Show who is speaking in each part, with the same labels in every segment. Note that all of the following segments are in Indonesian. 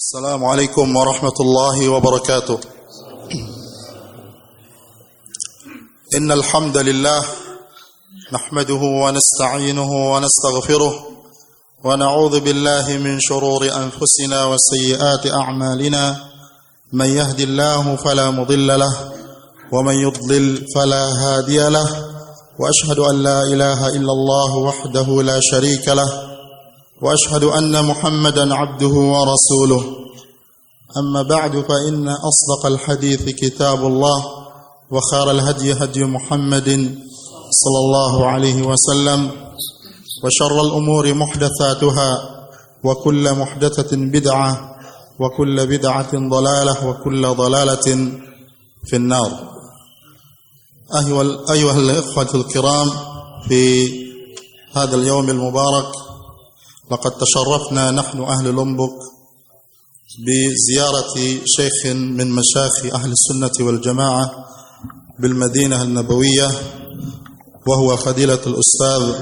Speaker 1: السلام عليكم ورحمة الله وبركاته. إن الحمد لله نحمده ونستعينه ونستغفره ونعوذ بالله من شرور أنفسنا وسيئات أعمالنا. من يهد الله فلا مضل له ومن يضلل فلا هادي له وأشهد أن لا إله إلا الله وحده لا شريك له وأشهد أن محمدا عبده ورسوله. أما بعد فإن أصدق الحديث كتاب الله وخير الهدي هدي محمد صلى الله عليه وسلم وشر الأمور محدثاتها وكل محدثة بدعة وكل بدعة ضلالة وكل ضلالة في النار. أيها الإخوة الكرام في هذا اليوم المبارك لقد تشرفنا نحن أهل لومبوك بزيارة شيخ من مشايخ أهل السنة والجماعة بالمدينة النبوية وهو فضيلة الأستاذ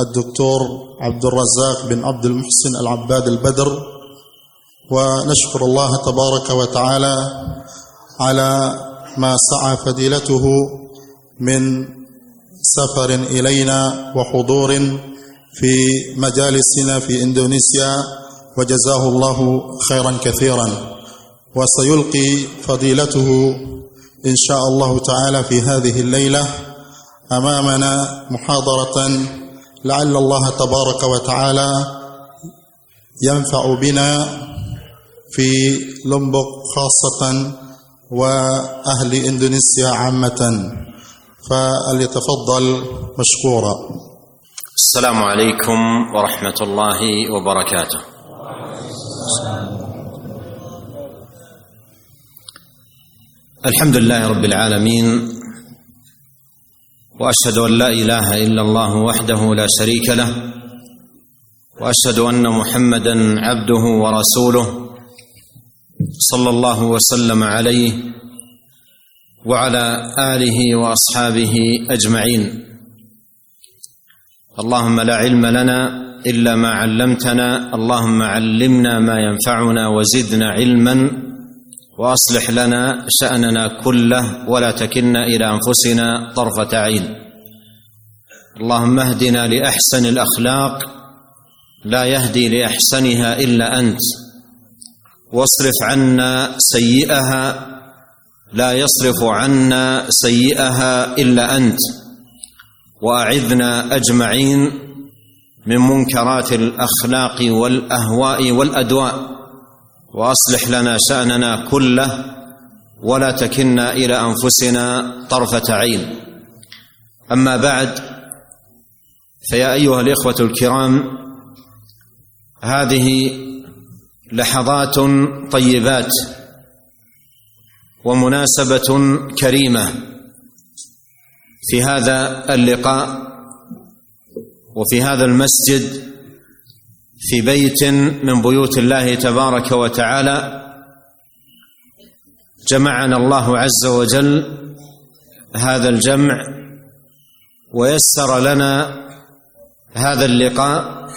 Speaker 1: الدكتور عبد الرزاق بن عبد المحسن العباد البدر. ونشكر الله تبارك وتعالى على ما سعى فضيلته من سفر إلينا وحضور في مجالسنا في إندونيسيا وجزاه الله خيرا كثيرا. وسيلقي فضيلته إن شاء الله تعالى في هذه الليلة أمامنا محاضرة لعل الله تبارك وتعالى ينفع بنا في لومبوك خاصة وأهل إندونيسيا عامة. فليتفضل مشكورا.
Speaker 2: السلام عليكم ورحمة الله وبركاته. الحمد لله رب العالمين وأشهد أن لا إله إلا الله وحده لا شريك له وأشهد أن محمدا عبده ورسوله صلى الله وسلم عليه وعلى آله وأصحابه أجمعين اللهم لا علم لنا إلا ما علمتنا اللهم علمنا ما ينفعنا وزدنا علما وأصلح لنا شأننا كله ولا تكلنا إلى أنفسنا طرفة عين. اللهم اهدنا لأحسن الأخلاق لا يهدي لأحسنها إلا أنت. واصرف عنا سيئها لا يصرف عنا سيئها إلا أنت. وأعذنا أجمعين من منكرات الأخلاق والأهواء والأدواء وأصلح لنا شأننا كله ولا تكلنا إلى أنفسنا طرفة عين. أما بعد فيا أيها الإخوة الكرام هذه لحظات طيبات ومناسبة كريمة. في هذا اللقاء وفي هذا المسجد في بيت من بيوت الله تبارك وتعالى جمعنا الله عز وجل هذا الجمع ويسر لنا هذا اللقاء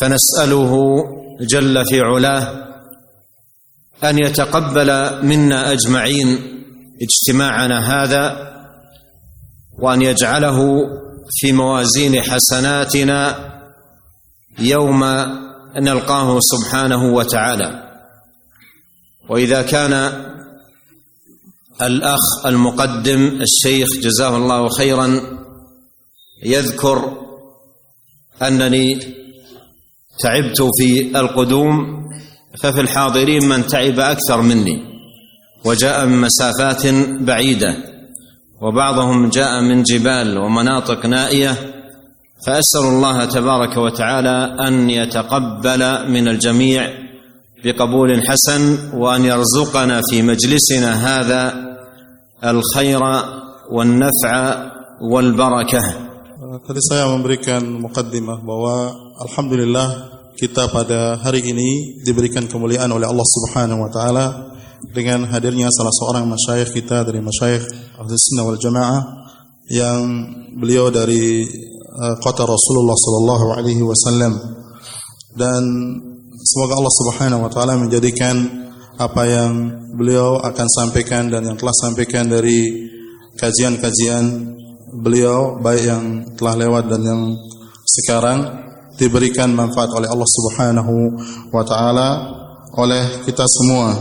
Speaker 2: فنسأله جل في علاه أن يتقبل منا أجمعين اجتماعنا هذا وأن يجعله في موازين حسناتنا يوم نلقاه سبحانه وتعالى. وإذا كان الأخ المقدم الشيخ جزاه الله خيرا يذكر أنني تعبت في القدوم ففي الحاضرين من تعب أكثر مني وجاء من مسافات بعيدة. وبعضهم جاء من جبال ومناطق نائية فأسأل الله تبارك وتعالى أن يتقبل من الجميع بقبول حسن وأن يرزقنا في مجلسنا هذا الخير والنفع والبركة.
Speaker 1: Tadi saya memberikan mukaddimah bahwa alhamdulillah kita pada hari ini diberikan kemuliaan oleh Allah Subhanahu wa taala. Dengan hadirnya salah seorang masyayikh kita dari masyayikh Ahlus Sunnah wal Jamaah yang beliau dari uh, kota Rasulullah sallallahu alaihi wasallam dan Semoga Allah Subhanahu wa taala menjadikan apa yang beliau akan sampaikan dan yang telah sampaikan dari kajian-kajian beliau baik yang telah lewat dan yang sekarang diberikan manfaat oleh Allah Subhanahu wa taala oleh kita semua.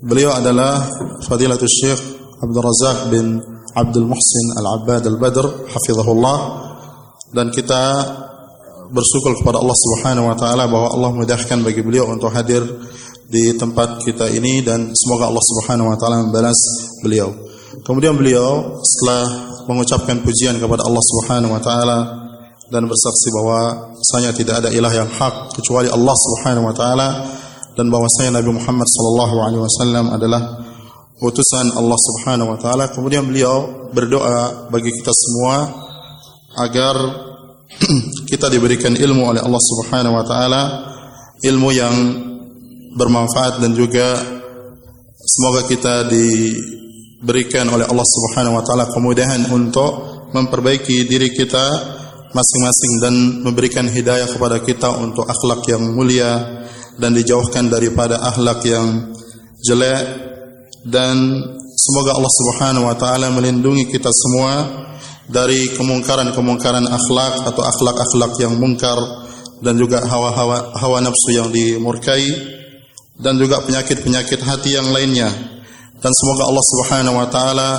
Speaker 1: Beliau adalah Fadilatul Syekh Abdul Razak bin Abdul Muhsin Al-Abbad Al-Badr hafizahullah dan kita bersyukur kepada Allah Subhanahu wa taala bahwa Allah mudahkan bagi beliau untuk hadir di tempat kita ini dan semoga Allah Subhanahu wa taala membalas beliau. Kemudian beliau setelah mengucapkan pujian kepada Allah Subhanahu wa taala dan bersaksi bahwa saya tidak ada ilah yang hak kecuali Allah Subhanahu wa taala dan bahwasanya Nabi Muhammad sallallahu alaihi wasallam adalah utusan Allah Subhanahu wa taala. Kemudian beliau berdoa bagi kita semua agar kita diberikan ilmu oleh Allah Subhanahu wa taala, ilmu yang bermanfaat dan juga semoga kita diberikan oleh Allah Subhanahu wa taala kemudahan untuk memperbaiki diri kita masing-masing dan memberikan hidayah kepada kita untuk akhlak yang mulia dan dijauhkan daripada akhlak yang jelek dan semoga Allah Subhanahu wa taala melindungi kita semua dari kemungkaran-kemungkaran akhlak atau akhlak-akhlak yang mungkar dan juga hawa-hawa hawa nafsu yang dimurkai dan juga penyakit-penyakit hati yang lainnya dan semoga Allah Subhanahu wa taala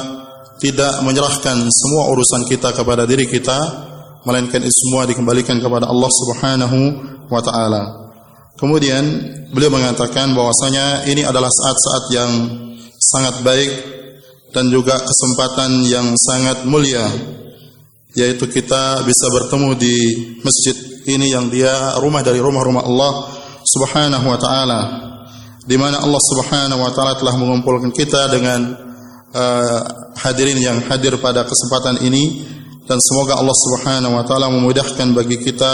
Speaker 1: tidak menyerahkan semua urusan kita kepada diri kita melainkan semua dikembalikan kepada Allah Subhanahu wa taala. Kemudian beliau mengatakan bahwasanya ini adalah saat-saat yang sangat baik dan juga kesempatan yang sangat mulia yaitu kita bisa bertemu di masjid ini yang dia rumah dari rumah-rumah Allah Subhanahu wa taala di mana Allah Subhanahu wa taala telah mengumpulkan kita dengan uh, hadirin yang hadir pada kesempatan ini. Dan semoga Allah Subhanahu wa taala memudahkan bagi kita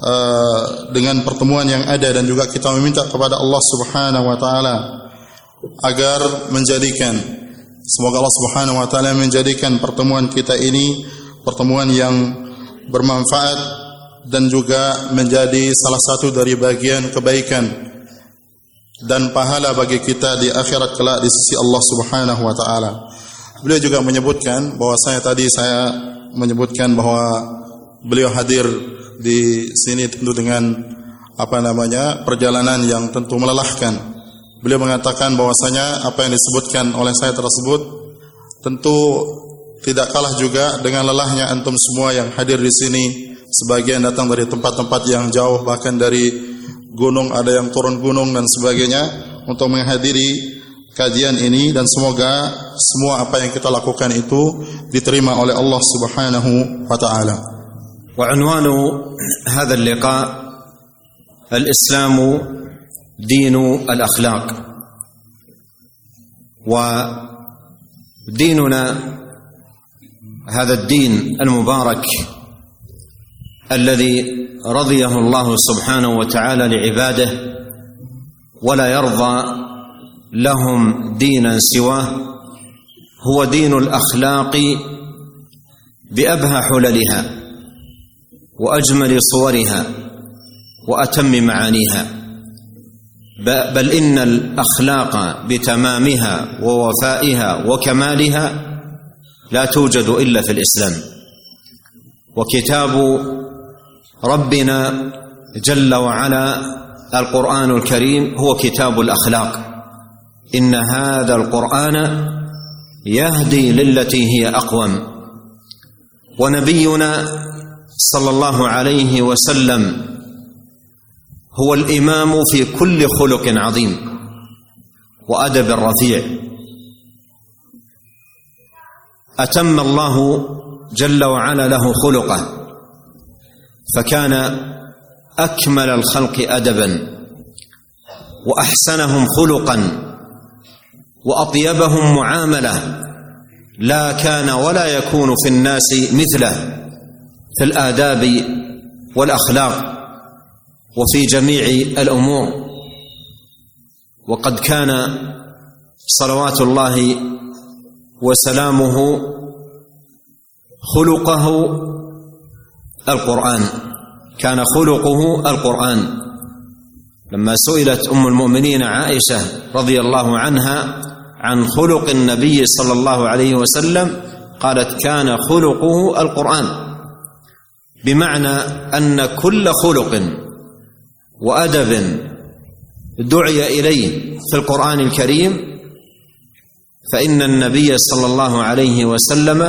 Speaker 1: Uh, dengan pertemuan yang ada dan juga kita meminta kepada Allah Subhanahu wa taala agar menjadikan semoga Allah Subhanahu wa taala menjadikan pertemuan kita ini pertemuan yang bermanfaat dan juga menjadi salah satu dari bagian kebaikan dan pahala bagi kita di akhirat kelak di sisi Allah Subhanahu wa taala. Beliau juga menyebutkan bahwa saya tadi saya menyebutkan bahwa beliau hadir di sini tentu dengan apa namanya perjalanan yang tentu melelahkan. Beliau mengatakan bahwasanya apa yang disebutkan oleh saya tersebut tentu tidak kalah juga dengan lelahnya antum semua yang hadir di sini. Sebagian datang dari tempat-tempat yang jauh bahkan dari gunung ada yang turun gunung dan sebagainya untuk menghadiri kajian ini dan semoga semua apa yang kita lakukan itu diterima oleh Allah Subhanahu wa taala.
Speaker 2: وعنوان هذا اللقاء الإسلام دين الأخلاق. وديننا هذا الدين المبارك الذي رضيه الله سبحانه وتعالى لعباده ولا يرضى لهم دينا سواه هو دين الأخلاق بأبهى حللها. وأجمل صورها وأتم معانيها. بل إن الأخلاق بتمامها ووفائها وكمالها لا توجد إلا في الإسلام. وكتاب ربنا جل وعلا القرآن الكريم هو كتاب الأخلاق. إن هذا القرآن يهدي للتي هي أقوم. ونبينا صلى الله عليه وسلم هو الإمام في كل خلق عظيم وأدب رفيع. أتم الله جل وعلا له خلقه فكان أكمل الخلق ادبا وأحسنهم خلقا وأطيبهم معاملة لا كان ولا يكون في الناس مثله. في الآداب والأخلاق وفي جميع الأمور. وقد كان صلوات الله وسلامه خلقه القرآن. كان خلقه القرآن. لما سئلت أم المؤمنين عائشة رضي الله عنها عن خلق النبي صلى الله عليه وسلم قالت كان خلقه القرآن. بمعنى أن كل خلق وأدب دعي إليه في القرآن الكريم فإن النبي صلى الله عليه وسلم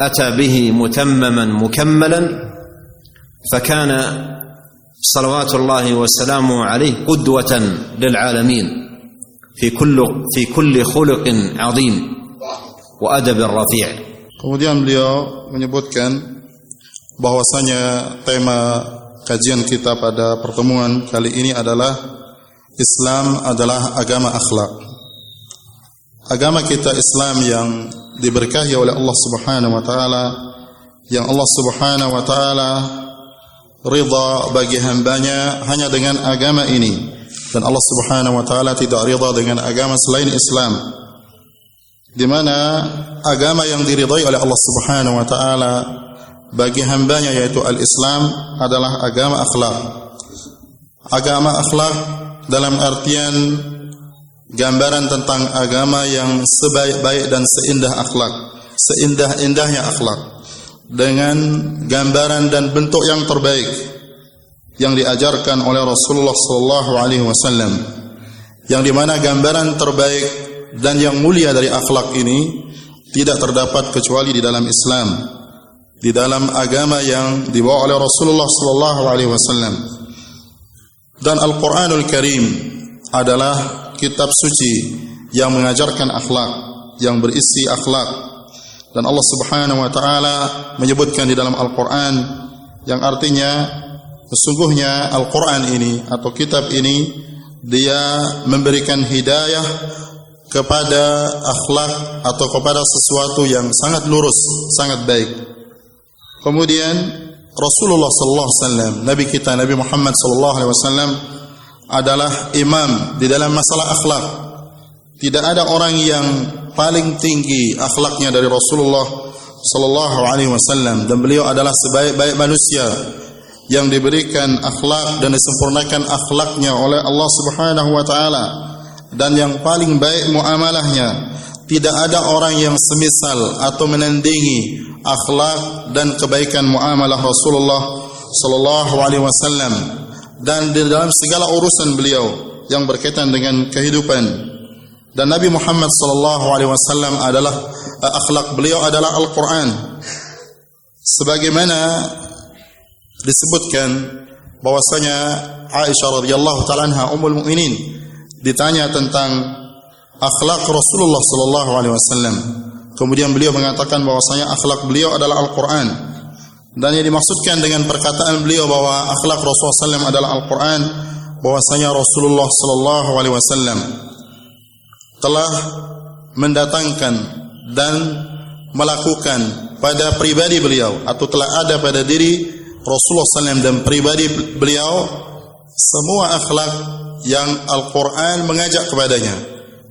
Speaker 2: أتى به متمما مكملا فكان صلوات الله وسلامه عليه قدوة للعالمين في كل في كل خلق عظيم وأدب رفيع.
Speaker 1: Kemudian beliau menyebutkan bahwasanya tema kajian kita pada pertemuan kali ini adalah Islam adalah agama akhlak. Agama kita Islam yang diberkahi oleh Allah Subhanahu wa taala yang Allah Subhanahu wa taala ridha bagi hambanya hanya dengan agama ini dan Allah Subhanahu wa taala tidak ridha dengan agama selain Islam di mana agama yang diridhai oleh Allah Subhanahu wa taala bagi hambanya yaitu al-Islam adalah agama akhlak. Agama akhlak dalam artian gambaran tentang agama yang sebaik-baik dan seindah akhlak, seindah-indahnya akhlak dengan gambaran dan bentuk yang terbaik yang diajarkan oleh Rasulullah sallallahu alaihi wasallam yang di mana gambaran terbaik dan yang mulia dari akhlak ini tidak terdapat kecuali di dalam Islam di dalam agama yang dibawa oleh Rasulullah sallallahu alaihi wasallam dan Al-Qur'anul Karim adalah kitab suci yang mengajarkan akhlak yang berisi akhlak dan Allah Subhanahu wa taala menyebutkan di dalam Al-Qur'an yang artinya sesungguhnya Al-Qur'an ini atau kitab ini dia memberikan hidayah kepada akhlak atau kepada sesuatu yang sangat lurus, sangat baik. Kemudian Rasulullah sallallahu alaihi wasallam, nabi kita Nabi Muhammad sallallahu alaihi wasallam adalah imam di dalam masalah akhlak. Tidak ada orang yang paling tinggi akhlaknya dari Rasulullah sallallahu alaihi wasallam dan beliau adalah sebaik-baik manusia yang diberikan akhlak dan disempurnakan akhlaknya oleh Allah Subhanahu wa taala dan yang paling baik muamalahnya. Tidak ada orang yang semisal atau menandingi akhlak dan kebaikan muamalah Rasulullah sallallahu alaihi wasallam dan di dalam segala urusan beliau yang berkaitan dengan kehidupan. Dan Nabi Muhammad sallallahu alaihi wasallam adalah uh, akhlak beliau adalah Al-Qur'an. Sebagaimana disebutkan bahwasanya Aisyah radhiyallahu taala anha ummul mukminin ditanya tentang akhlak Rasulullah sallallahu alaihi wasallam. Kemudian beliau mengatakan bahwasanya akhlak beliau adalah Al-Qur'an. Dan yang dimaksudkan dengan perkataan beliau bahwa akhlak Rasulullah SAW adalah Al-Quran, bahwasanya Rasulullah Sallallahu Alaihi Wasallam telah mendatangkan dan melakukan pada pribadi beliau atau telah ada pada diri Rasulullah SAW dan pribadi beliau semua akhlak yang Al-Quran mengajak kepadanya.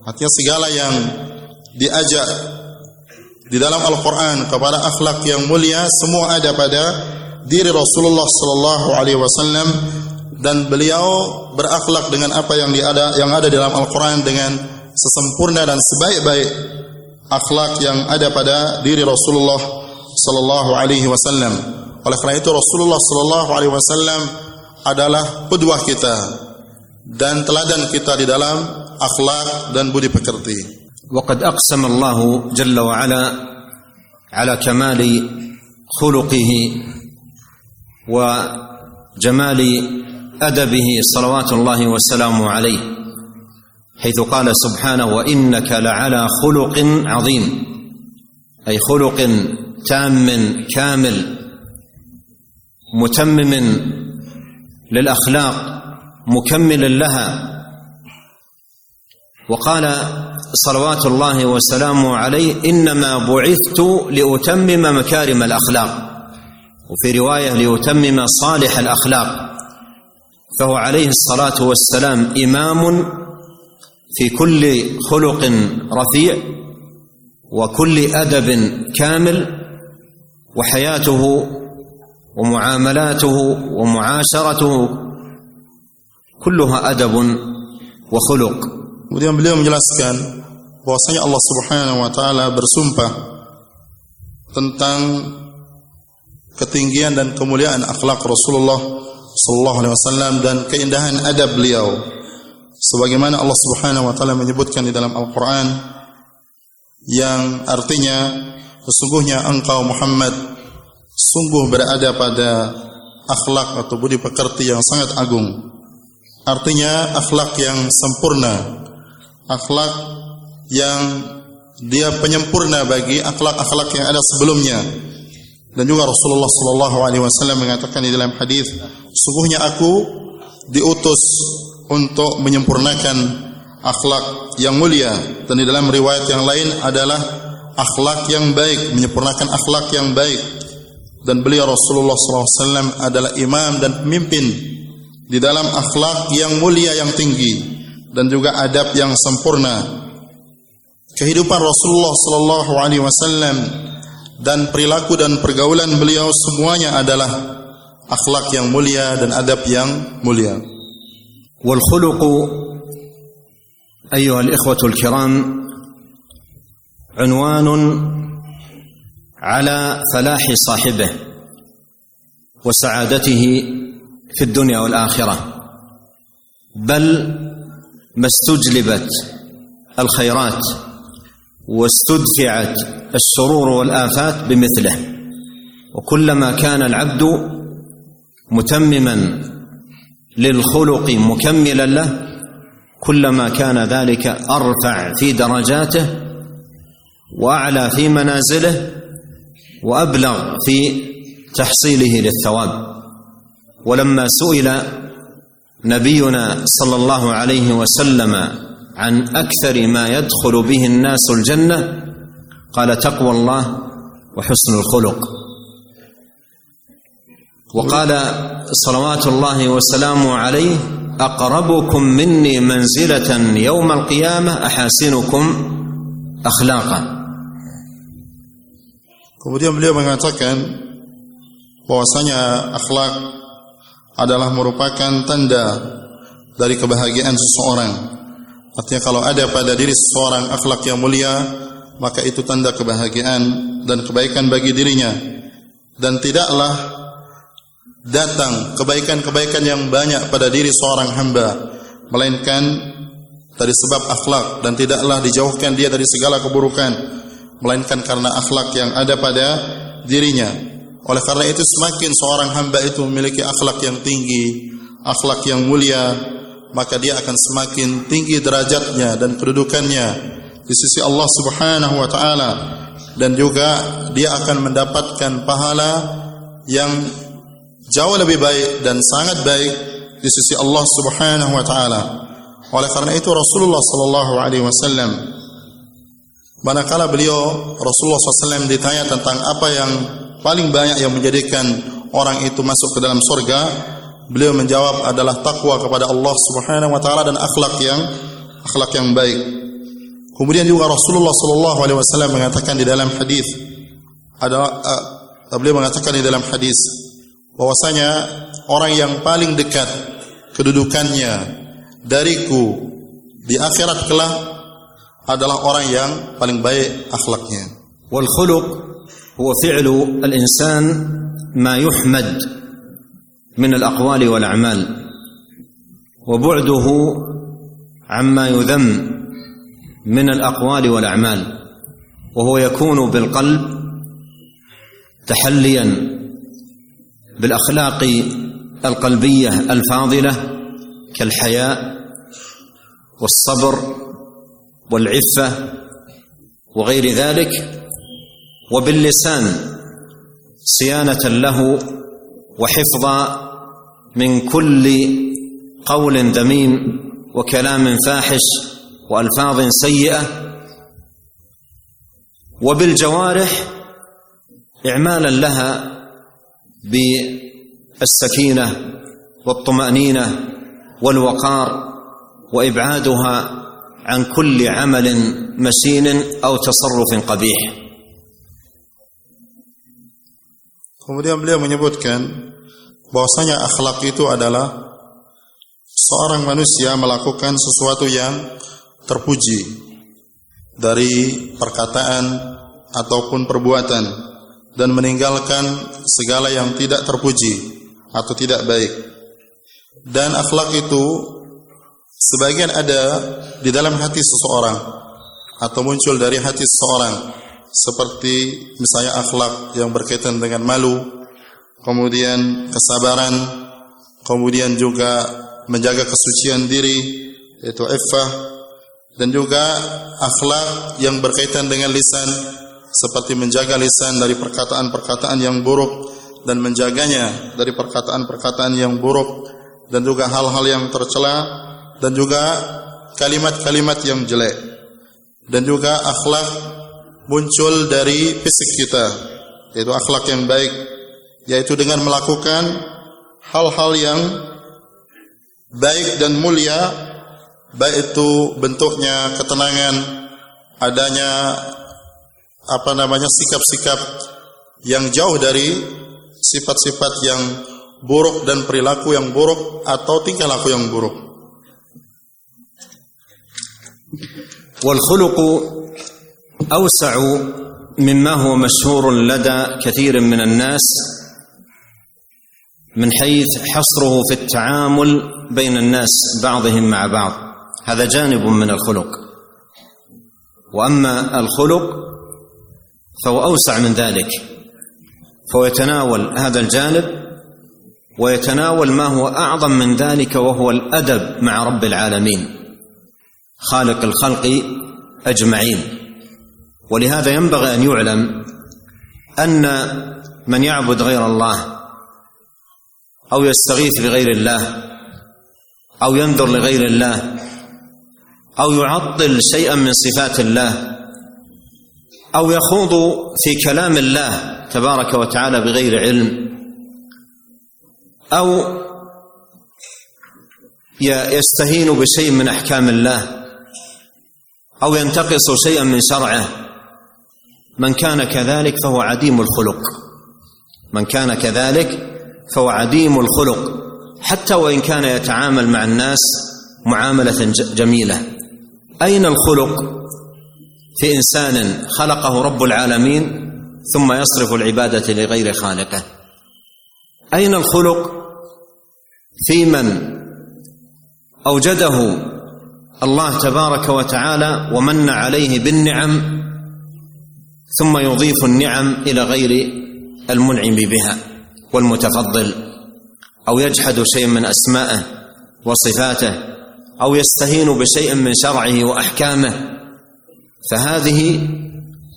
Speaker 1: Artinya segala yang diajak di dalam Al-Quran kepada akhlak yang mulia semua ada pada diri Rasulullah Sallallahu Alaihi Wasallam dan beliau berakhlak dengan apa yang ada yang ada dalam Al-Quran dengan sesempurna dan sebaik-baik akhlak yang ada pada diri Rasulullah Sallallahu Alaihi Wasallam. Oleh karena itu Rasulullah Sallallahu Alaihi Wasallam adalah kedua kita dan teladan kita di dalam akhlak dan budi pekerti.
Speaker 2: وقد أقسم الله جل وعلا على كمال خلقه وجمال أدبه صلوات الله وسلامه عليه حيث قال سبحانه وإنك لعلى خلق عظيم أي خلق تام كامل متمم للأخلاق مكمل لها وقال صلوات الله وسلامه عليه إنما بعثت لأتمم مكارم الأخلاق وفي رواية لأتمم صالح الأخلاق. فهو عليه الصلاة والسلام إمام في كل خلق رفيع وكل أدب كامل وحياته ومعاملاته ومعاشرته كلها أدب وخلق.
Speaker 1: Kemudian beliau menjelaskan bahwasanya Allah Subhanahu wa taala bersumpah tentang ketinggian dan kemuliaan akhlak Rasulullah sallallahu alaihi wasallam dan keindahan adab beliau. Sebagaimana Allah Subhanahu wa taala menyebutkan di dalam Al-Qur'an yang artinya sesungguhnya engkau Muhammad sungguh berada pada akhlak atau budi pekerti yang sangat agung. Artinya akhlak yang sempurna, akhlak yang dia penyempurna bagi akhlak-akhlak yang ada sebelumnya. Dan juga Rasulullah sallallahu alaihi wasallam mengatakan di dalam hadis, sungguhnya aku diutus untuk menyempurnakan akhlak yang mulia dan di dalam riwayat yang lain adalah akhlak yang baik, menyempurnakan akhlak yang baik. Dan beliau Rasulullah SAW adalah imam dan pemimpin di dalam akhlak yang mulia yang tinggi dan juga adab yang sempurna. Kehidupan Rasulullah sallallahu alaihi wasallam dan perilaku dan pergaulan beliau semuanya adalah akhlak yang mulia dan adab yang mulia.
Speaker 2: والخلق أيها الإخوة الكرام عنوان على فلاح صاحبه وسعادته في الدنيا والآخرة بل ما استجلبت الخيرات واستدفعت الشرور والآفات بمثله. وكلما كان العبد متمما للخلق مكملا له كلما كان ذلك أرفع في درجاته وأعلى في منازله وأبلغ في تحصيله للثواب. ولما سئل نبينا صلى الله عليه وسلم عن أكثر ما يدخل به الناس الجنة قال تقوى الله وحسن الخلق. وقال صلوات الله وسلامه عليه أقربكم مني منزلة يوم القيامة أحاسنكم أخلاقا.
Speaker 1: Kemudian beliau mengatakan bahwasanya akhlak adalah merupakan tanda dari kebahagiaan seseorang. Artinya kalau ada pada diri seseorang akhlak yang mulia, maka itu tanda kebahagiaan dan kebaikan bagi dirinya. Dan tidaklah datang kebaikan-kebaikan yang banyak pada diri seorang hamba, melainkan dari sebab akhlak dan tidaklah dijauhkan dia dari segala keburukan melainkan karena akhlak yang ada pada dirinya. Oleh karena itu semakin seorang hamba itu memiliki akhlak yang tinggi, akhlak yang mulia, maka dia akan semakin tinggi derajatnya dan kedudukannya di sisi Allah Subhanahu wa taala dan juga dia akan mendapatkan pahala yang jauh lebih baik dan sangat baik di sisi Allah Subhanahu wa taala. Oleh karena itu Rasulullah sallallahu alaihi wasallam Manakala beliau Rasulullah SAW ditanya tentang apa yang paling banyak yang menjadikan orang itu masuk ke dalam surga? Beliau menjawab adalah takwa kepada Allah Subhanahu wa taala dan akhlak yang akhlak yang baik. Kemudian juga Rasulullah sallallahu alaihi wasallam mengatakan di dalam hadis ada uh, beliau mengatakan di dalam hadis bahwasanya orang yang paling dekat kedudukannya dariku di akhirat kelak adalah orang yang paling baik akhlaknya.
Speaker 2: Wal khuluq هو فعل الإنسان ما يحمد من الأقوال والأعمال وبعده عما يذم من الأقوال والأعمال وهو يكون بالقلب تحليا بالأخلاق القلبية الفاضلة كالحياء والصبر والعفة وغير ذلك. وباللسان صيانة له وحفظا من كل قول ذميم وكلام فاحش وألفاظ سيئة. وبالجوارح إعمالا لها بالسكينة والطمأنينة والوقار وإبعادها عن كل عمل مسين أو تصرف قبيح.
Speaker 1: Kemudian beliau menyebutkan bahwasanya akhlak itu adalah seorang manusia melakukan sesuatu yang terpuji dari perkataan ataupun perbuatan dan meninggalkan segala yang tidak terpuji atau tidak baik. Dan akhlak itu sebagian ada di dalam hati seseorang atau muncul dari hati seseorang seperti misalnya akhlak yang berkaitan dengan malu, kemudian kesabaran, kemudian juga menjaga kesucian diri yaitu iffah dan juga akhlak yang berkaitan dengan lisan seperti menjaga lisan dari perkataan-perkataan yang buruk dan menjaganya dari perkataan-perkataan yang buruk dan juga hal-hal yang tercela dan juga kalimat-kalimat yang jelek dan juga akhlak muncul dari fisik kita yaitu akhlak yang baik yaitu dengan melakukan hal-hal yang baik dan mulia baik itu bentuknya ketenangan adanya apa namanya sikap-sikap yang jauh dari sifat-sifat yang buruk dan perilaku yang buruk atau tingkah laku yang buruk.
Speaker 2: Wal khuluqu أوسع مما هو مشهور لدى كثير من الناس من حيث حصره في التعامل بين الناس بعضهم مع بعض. هذا جانب من الخلق. وأما الخلق فهو أوسع من ذلك. فهو يتناول هذا الجانب ويتناول ما هو أعظم من ذلك وهو الأدب مع رب العالمين. خالق الخلق أجمعين. ولهذا ينبغي أن يعلم أن من يعبد غير الله أو يستغيث بغير الله أو ينذر لغير الله أو يعطل شيئا من صفات الله أو يخوض في كلام الله تبارك وتعالى بغير علم أو يستهين بشيء من أحكام الله أو ينتقص شيئا من شرعه من كان كذلك فهو عديم الخلق. من كان كذلك فهو عديم الخلق. حتى وإن كان يتعامل مع الناس معاملة جميلة. أين الخلق في إنسان خلقه رب العالمين ثم يصرف العبادة لغير خالقه؟ أين الخلق في من أوجده الله تبارك وتعالى ومن عليه بالنعم ثم يضيف النعم إلى غير المنعم بها والمتفضل أو يجحد شيء من اسمائه وصفاته أو يستهين بشيء من شرعه وأحكامه. فهذه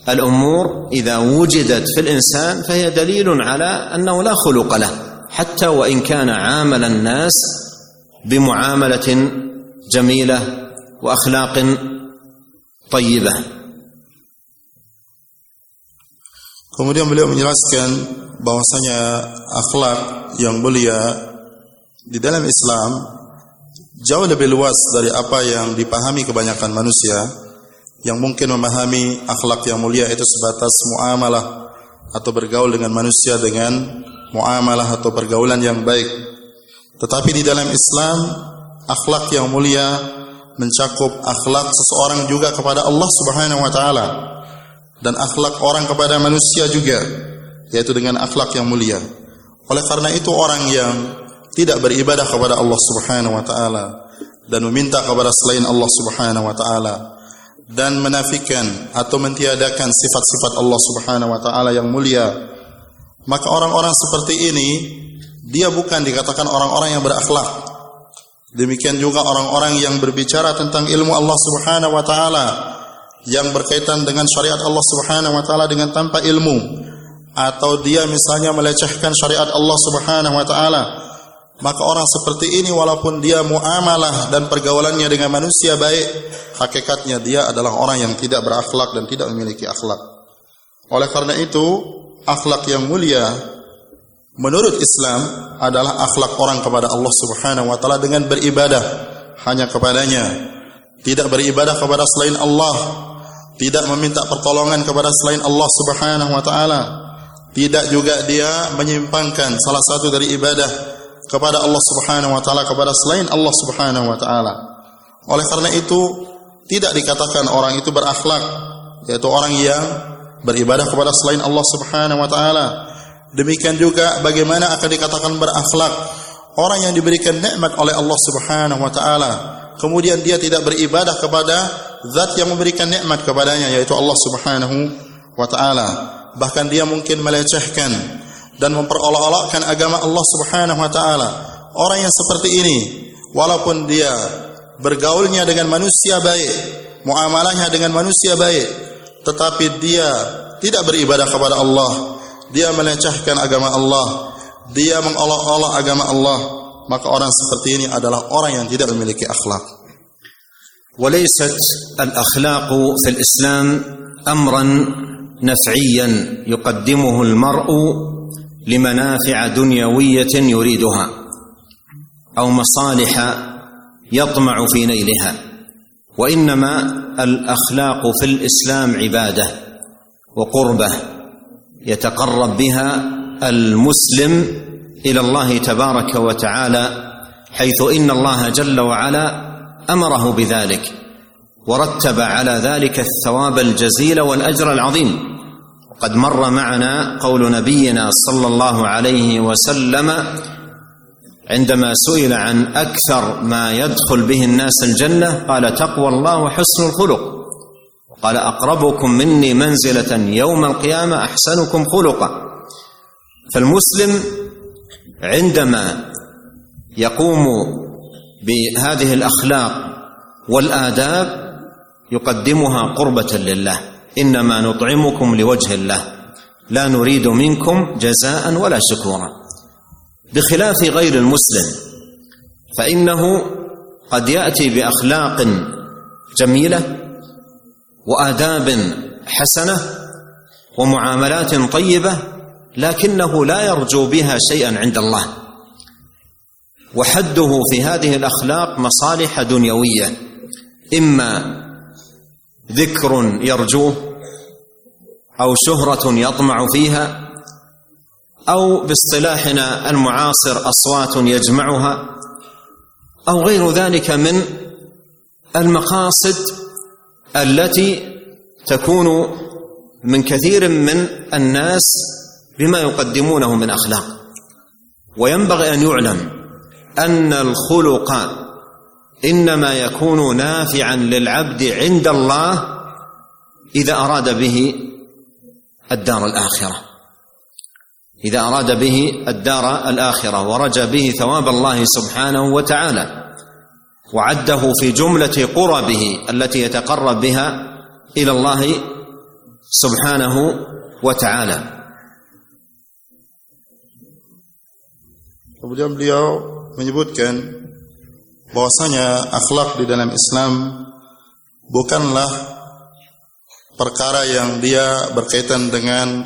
Speaker 2: الأمور إذا وجدت في الإنسان فهي دليل على أنه لا خلق له حتى وإن كان عامل الناس بمعاملة جميلة وأخلاق طيبة.
Speaker 1: Kemudian beliau menjelaskan bahwasanya akhlak yang mulia di dalam Islam jauh lebih luas dari apa yang dipahami kebanyakan manusia yang mungkin memahami akhlak yang mulia itu sebatas muamalah atau bergaul dengan manusia dengan muamalah atau pergaulan yang baik. Tetapi di dalam Islam akhlak yang mulia mencakup akhlak seseorang juga kepada Allah Subhanahu wa taala dan akhlak orang kepada manusia juga yaitu dengan akhlak yang mulia. Oleh karena itu orang yang tidak beribadah kepada Allah Subhanahu wa taala dan meminta kepada selain Allah Subhanahu wa taala dan menafikan atau mentiadakan sifat-sifat Allah Subhanahu wa taala yang mulia maka orang-orang seperti ini dia bukan dikatakan orang-orang yang berakhlak demikian juga orang-orang yang berbicara tentang ilmu Allah Subhanahu wa taala yang berkaitan dengan syariat Allah Subhanahu wa taala dengan tanpa ilmu atau dia misalnya melecehkan syariat Allah Subhanahu wa taala maka orang seperti ini walaupun dia muamalah dan pergaulannya dengan manusia baik hakikatnya dia adalah orang yang tidak berakhlak dan tidak memiliki akhlak. Oleh karena itu akhlak yang mulia menurut Islam adalah akhlak orang kepada Allah Subhanahu wa taala dengan beribadah hanya kepadanya tidak beribadah kepada selain Allah tidak meminta pertolongan kepada selain Allah Subhanahu wa taala tidak juga dia menyimpangkan salah satu dari ibadah kepada Allah Subhanahu wa taala kepada selain Allah Subhanahu wa taala. Oleh karena itu tidak dikatakan orang itu berakhlak yaitu orang yang beribadah kepada selain Allah Subhanahu wa taala. Demikian juga bagaimana akan dikatakan berakhlak orang yang diberikan nikmat oleh Allah Subhanahu wa taala kemudian dia tidak beribadah kepada zat yang memberikan nikmat kepadanya yaitu Allah Subhanahu wa taala. Bahkan dia mungkin melecehkan dan memperolok-olokkan agama Allah Subhanahu wa taala. Orang yang seperti ini walaupun dia bergaulnya dengan manusia baik muamalahnya dengan manusia baik tetapi dia tidak beribadah kepada Allah. Dia melecehkan agama Allah. Dia mengolok-olok agama Allah. Maka orang seperti ini adalah orang yang tidak memiliki akhlak
Speaker 2: وليست الأخلاق في الإسلام امرا نفعيا يقدمه المرء لمنافع دنيوية يريدها أو مصالح يطمع في نيلها وإنما الأخلاق في الإسلام عبادة وقربة يتقرب بها المسلم إلى الله تبارك وتعالى حيث إن الله جل وعلا أمره بذلك ورتب على ذلك الثواب الجزيل والأجر العظيم. وقد مر معنا قول نبينا صلى الله عليه وسلم عندما سئل عن أكثر ما يدخل به الناس الجنة قال تقوى الله وحسن الخلق. قال أقربكم مني منزلة يوم القيامة أحسنكم خلقا. فالمسلم عندما يقوم بهذه الأخلاق والآداب يقدمها قربة لله. إنما نطعمكم لوجه الله. لا نريد منكم جزاء ولا شكورا. بخلاف غير المسلم فإنه قد يأتي بأخلاق جميلة وآداب حسنة ومعاملات طيبة لكنه لا يرجو بها شيئا عند الله. وحده في هذه الأخلاق مصالح دنيوية. إما ذكر يرجوه أو شهرة يطمع فيها أو باصطلاحنا المعاصر أصوات يجمعها أو غير ذلك من المقاصد التي تكون من كثير من الناس بما يقدمونه من أخلاق. وينبغي أن يعلم أن الخلق إنما يكون نافعا للعبد عند الله إذا أراد به الدار الآخرة. إذا أراد به الدار الآخرة ورجى به ثواب الله سبحانه وتعالى وعده في جملة قربه التي يتقرب بها إلى الله سبحانه وتعالى.
Speaker 1: Kemudian beliau menyebutkan bahwasanya akhlak di dalam Islam bukanlah perkara yang dia berkaitan dengan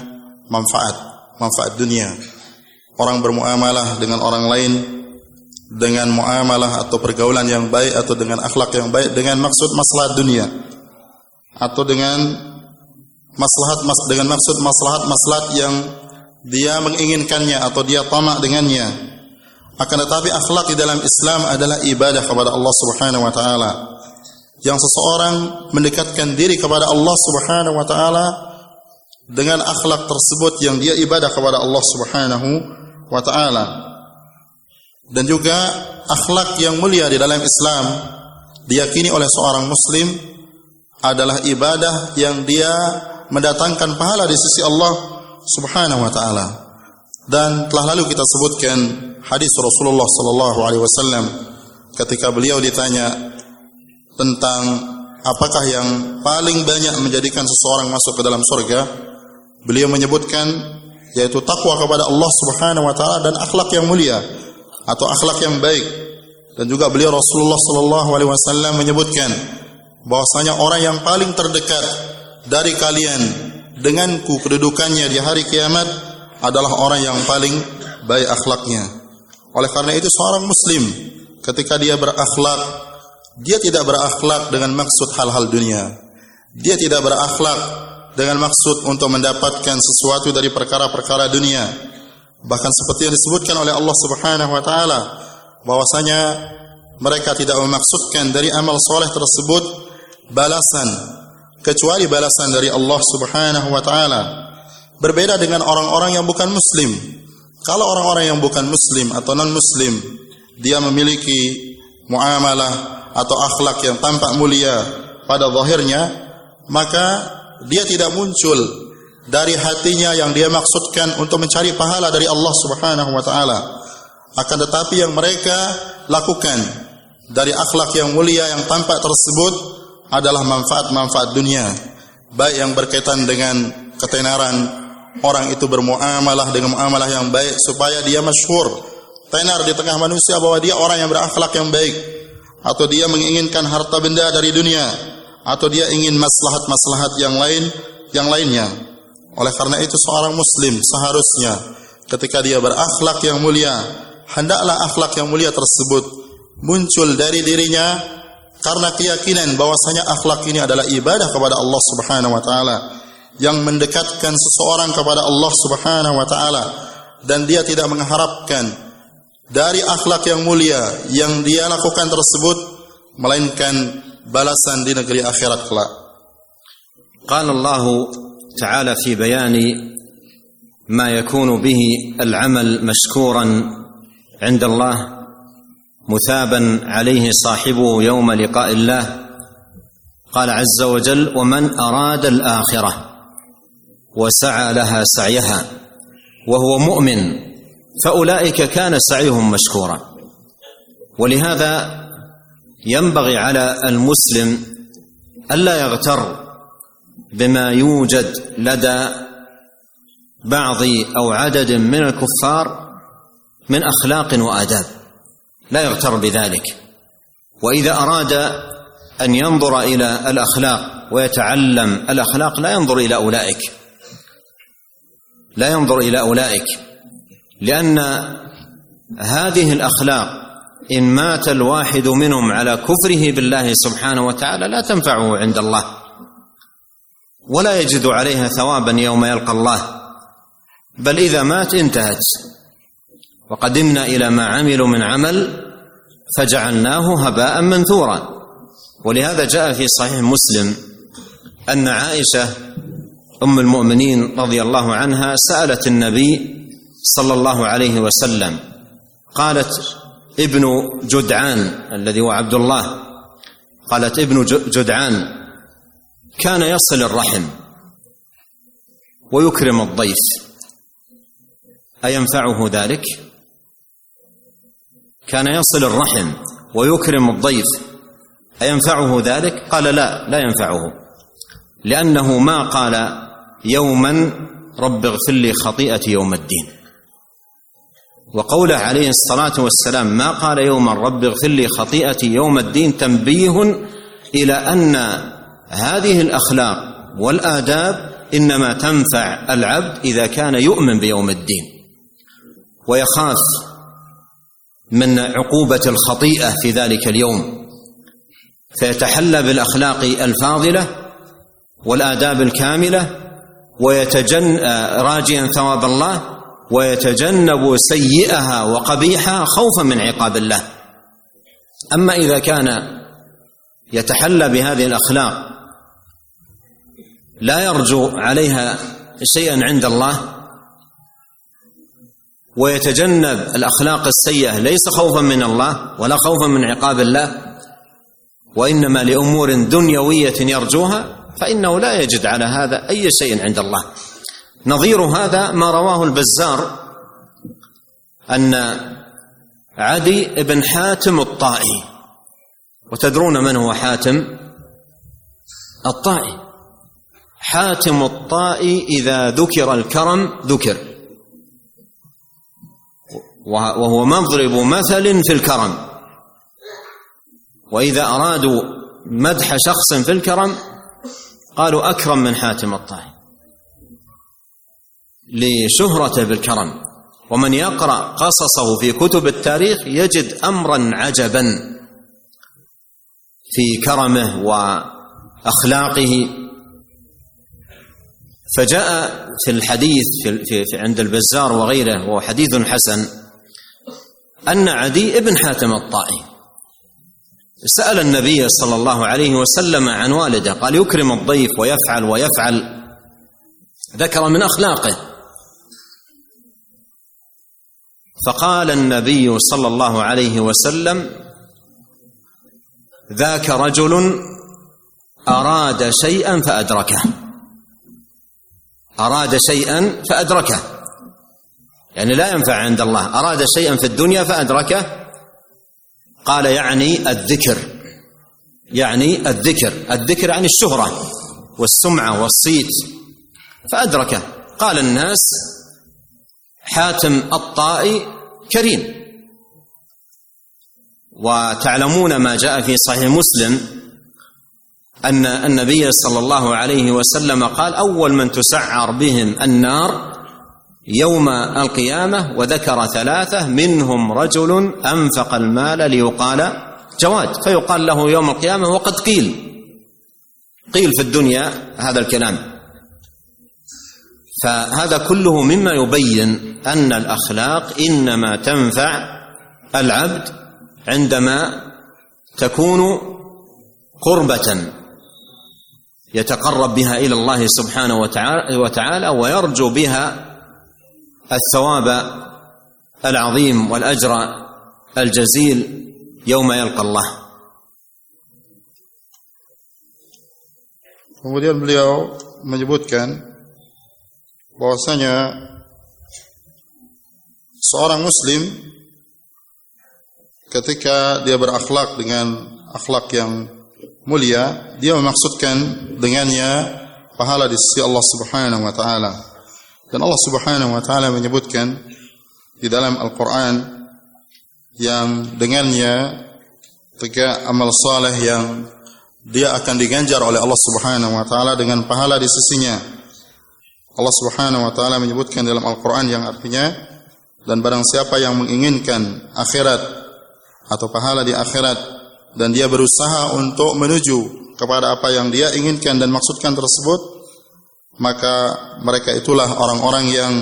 Speaker 1: manfaat, manfaat dunia. Orang bermuamalah dengan orang lain dengan muamalah atau pergaulan yang baik atau dengan akhlak yang baik dengan maksud maslahat dunia atau dengan maslahat mas dengan maksud maslahat maslahat yang dia menginginkannya atau dia tamak dengannya akan tetapi akhlak di dalam Islam adalah ibadah kepada Allah Subhanahu wa taala. Yang seseorang mendekatkan diri kepada Allah Subhanahu wa taala dengan akhlak tersebut yang dia ibadah kepada Allah Subhanahu wa taala. Dan juga akhlak yang mulia di dalam Islam diyakini oleh seorang muslim adalah ibadah yang dia mendatangkan pahala di sisi Allah Subhanahu wa taala. Dan telah lalu kita sebutkan hadis Rasulullah sallallahu alaihi wasallam ketika beliau ditanya tentang apakah yang paling banyak menjadikan seseorang masuk ke dalam surga beliau menyebutkan yaitu takwa kepada Allah Subhanahu wa taala dan akhlak yang mulia atau akhlak yang baik. Dan juga beliau Rasulullah sallallahu alaihi wasallam menyebutkan bahwasanya orang yang paling terdekat dari kalian denganku kedudukannya di hari kiamat adalah orang yang paling baik akhlaknya oleh karena itu seorang muslim ketika dia berakhlak, dia tidak berakhlak dengan maksud hal-hal dunia. Dia tidak berakhlak dengan maksud untuk mendapatkan sesuatu dari perkara-perkara dunia. Bahkan seperti yang disebutkan oleh Allah Subhanahu wa taala bahwasanya mereka tidak memaksudkan dari amal soleh tersebut balasan kecuali balasan dari Allah Subhanahu wa taala. Berbeda dengan orang-orang yang bukan muslim. Kalau orang-orang yang bukan muslim atau non muslim dia memiliki muamalah atau akhlak yang tampak mulia pada zahirnya, maka dia tidak muncul dari hatinya yang dia maksudkan untuk mencari pahala dari Allah Subhanahu wa taala. Akan tetapi yang mereka lakukan dari akhlak yang mulia yang tampak tersebut adalah manfaat-manfaat dunia, baik yang berkaitan dengan ketenaran orang itu bermuamalah dengan muamalah yang baik supaya dia masyhur, tenar di tengah manusia bahwa dia orang yang berakhlak yang baik. Atau dia menginginkan harta benda dari dunia. Atau dia ingin maslahat-maslahat yang lain yang lainnya. Oleh karena itu seorang muslim seharusnya ketika dia berakhlak yang mulia, hendaklah akhlak yang mulia tersebut muncul dari dirinya karena keyakinan bahwasanya akhlak ini adalah ibadah kepada Allah Subhanahu wa taala yang mendekatkan seseorang kepada Allah Subhanahu wa taala dan dia tidak mengharapkan dari akhlak yang mulia yang dia lakukan tersebut melainkan balasan di negeri akhirat kelak.
Speaker 2: قال الله تعالى في بيان ما يكون به العمل مشكورا عند الله مثابا عليه صاحبه يوم لقاء الله قال عز وجل ومن اراد الاخره وسعى لها سعيها وهو مؤمن فأولئك كان سعيهم مشكورا. ولهذا ينبغي على المسلم ألا يغتر بما يوجد لدى بعض أو عدد من الكفار من أخلاق وآداب. لا يغتر بذلك. وإذا أراد أن ينظر إلى الأخلاق ويتعلم الأخلاق لا ينظر إلى أولئك. لا ينظر إلى أولئك لأن هذه الأخلاق إن مات الواحد منهم على كفره بالله سبحانه وتعالى لا تنفعه عند الله ولا يجد عليها ثوابا يوم يلقى الله بل إذا مات انتهت وقدمنا إلى ما عملوا من عمل فجعلناه هباء منثورا ولهذا جاء في صحيح مسلم أن عائشة أم المؤمنين رضي الله عنها سألت النبي صلى الله عليه وسلم قالت ابن جدعان الذي هو عبد الله قالت ابن جدعان كان يصل الرحم ويكرم الضيف أينفعه ذلك؟ كان يصل الرحم ويكرم الضيف أينفعه ذلك؟ قال لا لا ينفعه لأنه ما قال يوما رب اغفر لي خطيئتي يوم الدين. وقوله عليه الصلاة والسلام ما قال يوما رب اغفر لي خطيئتي يوم الدين تنبيه إلى أن هذه الأخلاق والآداب إنما تنفع العبد إذا كان يؤمن بيوم الدين. ويخاف من عقوبة الخطيئة في ذلك اليوم. فيتحلى بالأخلاق الفاضلة والآداب الكاملة ويتجن راجيا ثواب الله ويتجنب سيئها وقبيحها خوفا من عقاب الله. أما إذا كان يتحلى بهذه الأخلاق لا يرجو عليها شيئا عند الله ويتجنب الأخلاق السيئة ليس خوفا من الله ولا خوفا من عقاب الله وإنما لأمور دنيوية يرجوها فإنه لا يجد على هذا أي شيء عند الله. نظير هذا ما رواه البزار أن عدي بن حاتم الطائي. وتدرون من هو حاتم؟ الطائي. حاتم الطائي إذا ذكر الكرم ذكر. وهو مضرب مثل في الكرم. وإذا أرادوا مدح شخص في الكرم قالوا أكرم من حاتم الطائي لشهرته بالكرم. ومن يقرأ قصصه في كتب التاريخ يجد أمرا عجبا في كرمه وأخلاقه. فجاء في الحديث في عند البزار وغيره وهو حديث حسن أن عدي ابن حاتم الطائي سأل النبي صلى الله عليه وسلم عن والده قال يكرم الضيف ويفعل ويفعل. ذكر من أخلاقه. فقال النبي صلى الله عليه وسلم ذاك رجل أراد شيئا فأدركه. أراد شيئا فأدركه. يعني لا ينفع عند الله. أراد شيئا في الدنيا فأدركه. قال يعني الذكر يعني الذكر الذكر يعني الشهرة والسمعة والصيت. فأدركه قال الناس حاتم الطائي كريم. وتعلمون ما جاء في صحيح مسلم أن النبي صلى الله عليه وسلم قال أول من تسعر بهم النار يوم القيامة وذكر ثلاثة منهم رجل أنفق المال ليقال جواد فيقال له يوم القيامة وقد قيل. قيل في الدنيا هذا الكلام. فهذا كله مما يبين أن الأخلاق إنما تنفع العبد عندما تكون قربة يتقرب بها إلى الله سبحانه وتعالى ويرجو بها الثواب العظيم والاجر الجزيل يوم يلقى الله
Speaker 1: Kemudian beliau menyebutkan bahwasanya seorang muslim ketika dia berakhlak dengan akhlak yang mulia, dia memaksudkan dengannya pahala di sisi Allah Subhanahu wa taala. Dan Allah Subhanahu wa taala menyebutkan di dalam Al-Qur'an yang dengannya tiga amal saleh yang dia akan diganjar oleh Allah Subhanahu wa taala dengan pahala di sisinya. Allah Subhanahu wa taala menyebutkan dalam Al-Qur'an yang artinya dan barang siapa yang menginginkan akhirat atau pahala di akhirat dan dia berusaha untuk menuju kepada apa yang dia inginkan dan maksudkan tersebut, maka mereka itulah orang-orang yang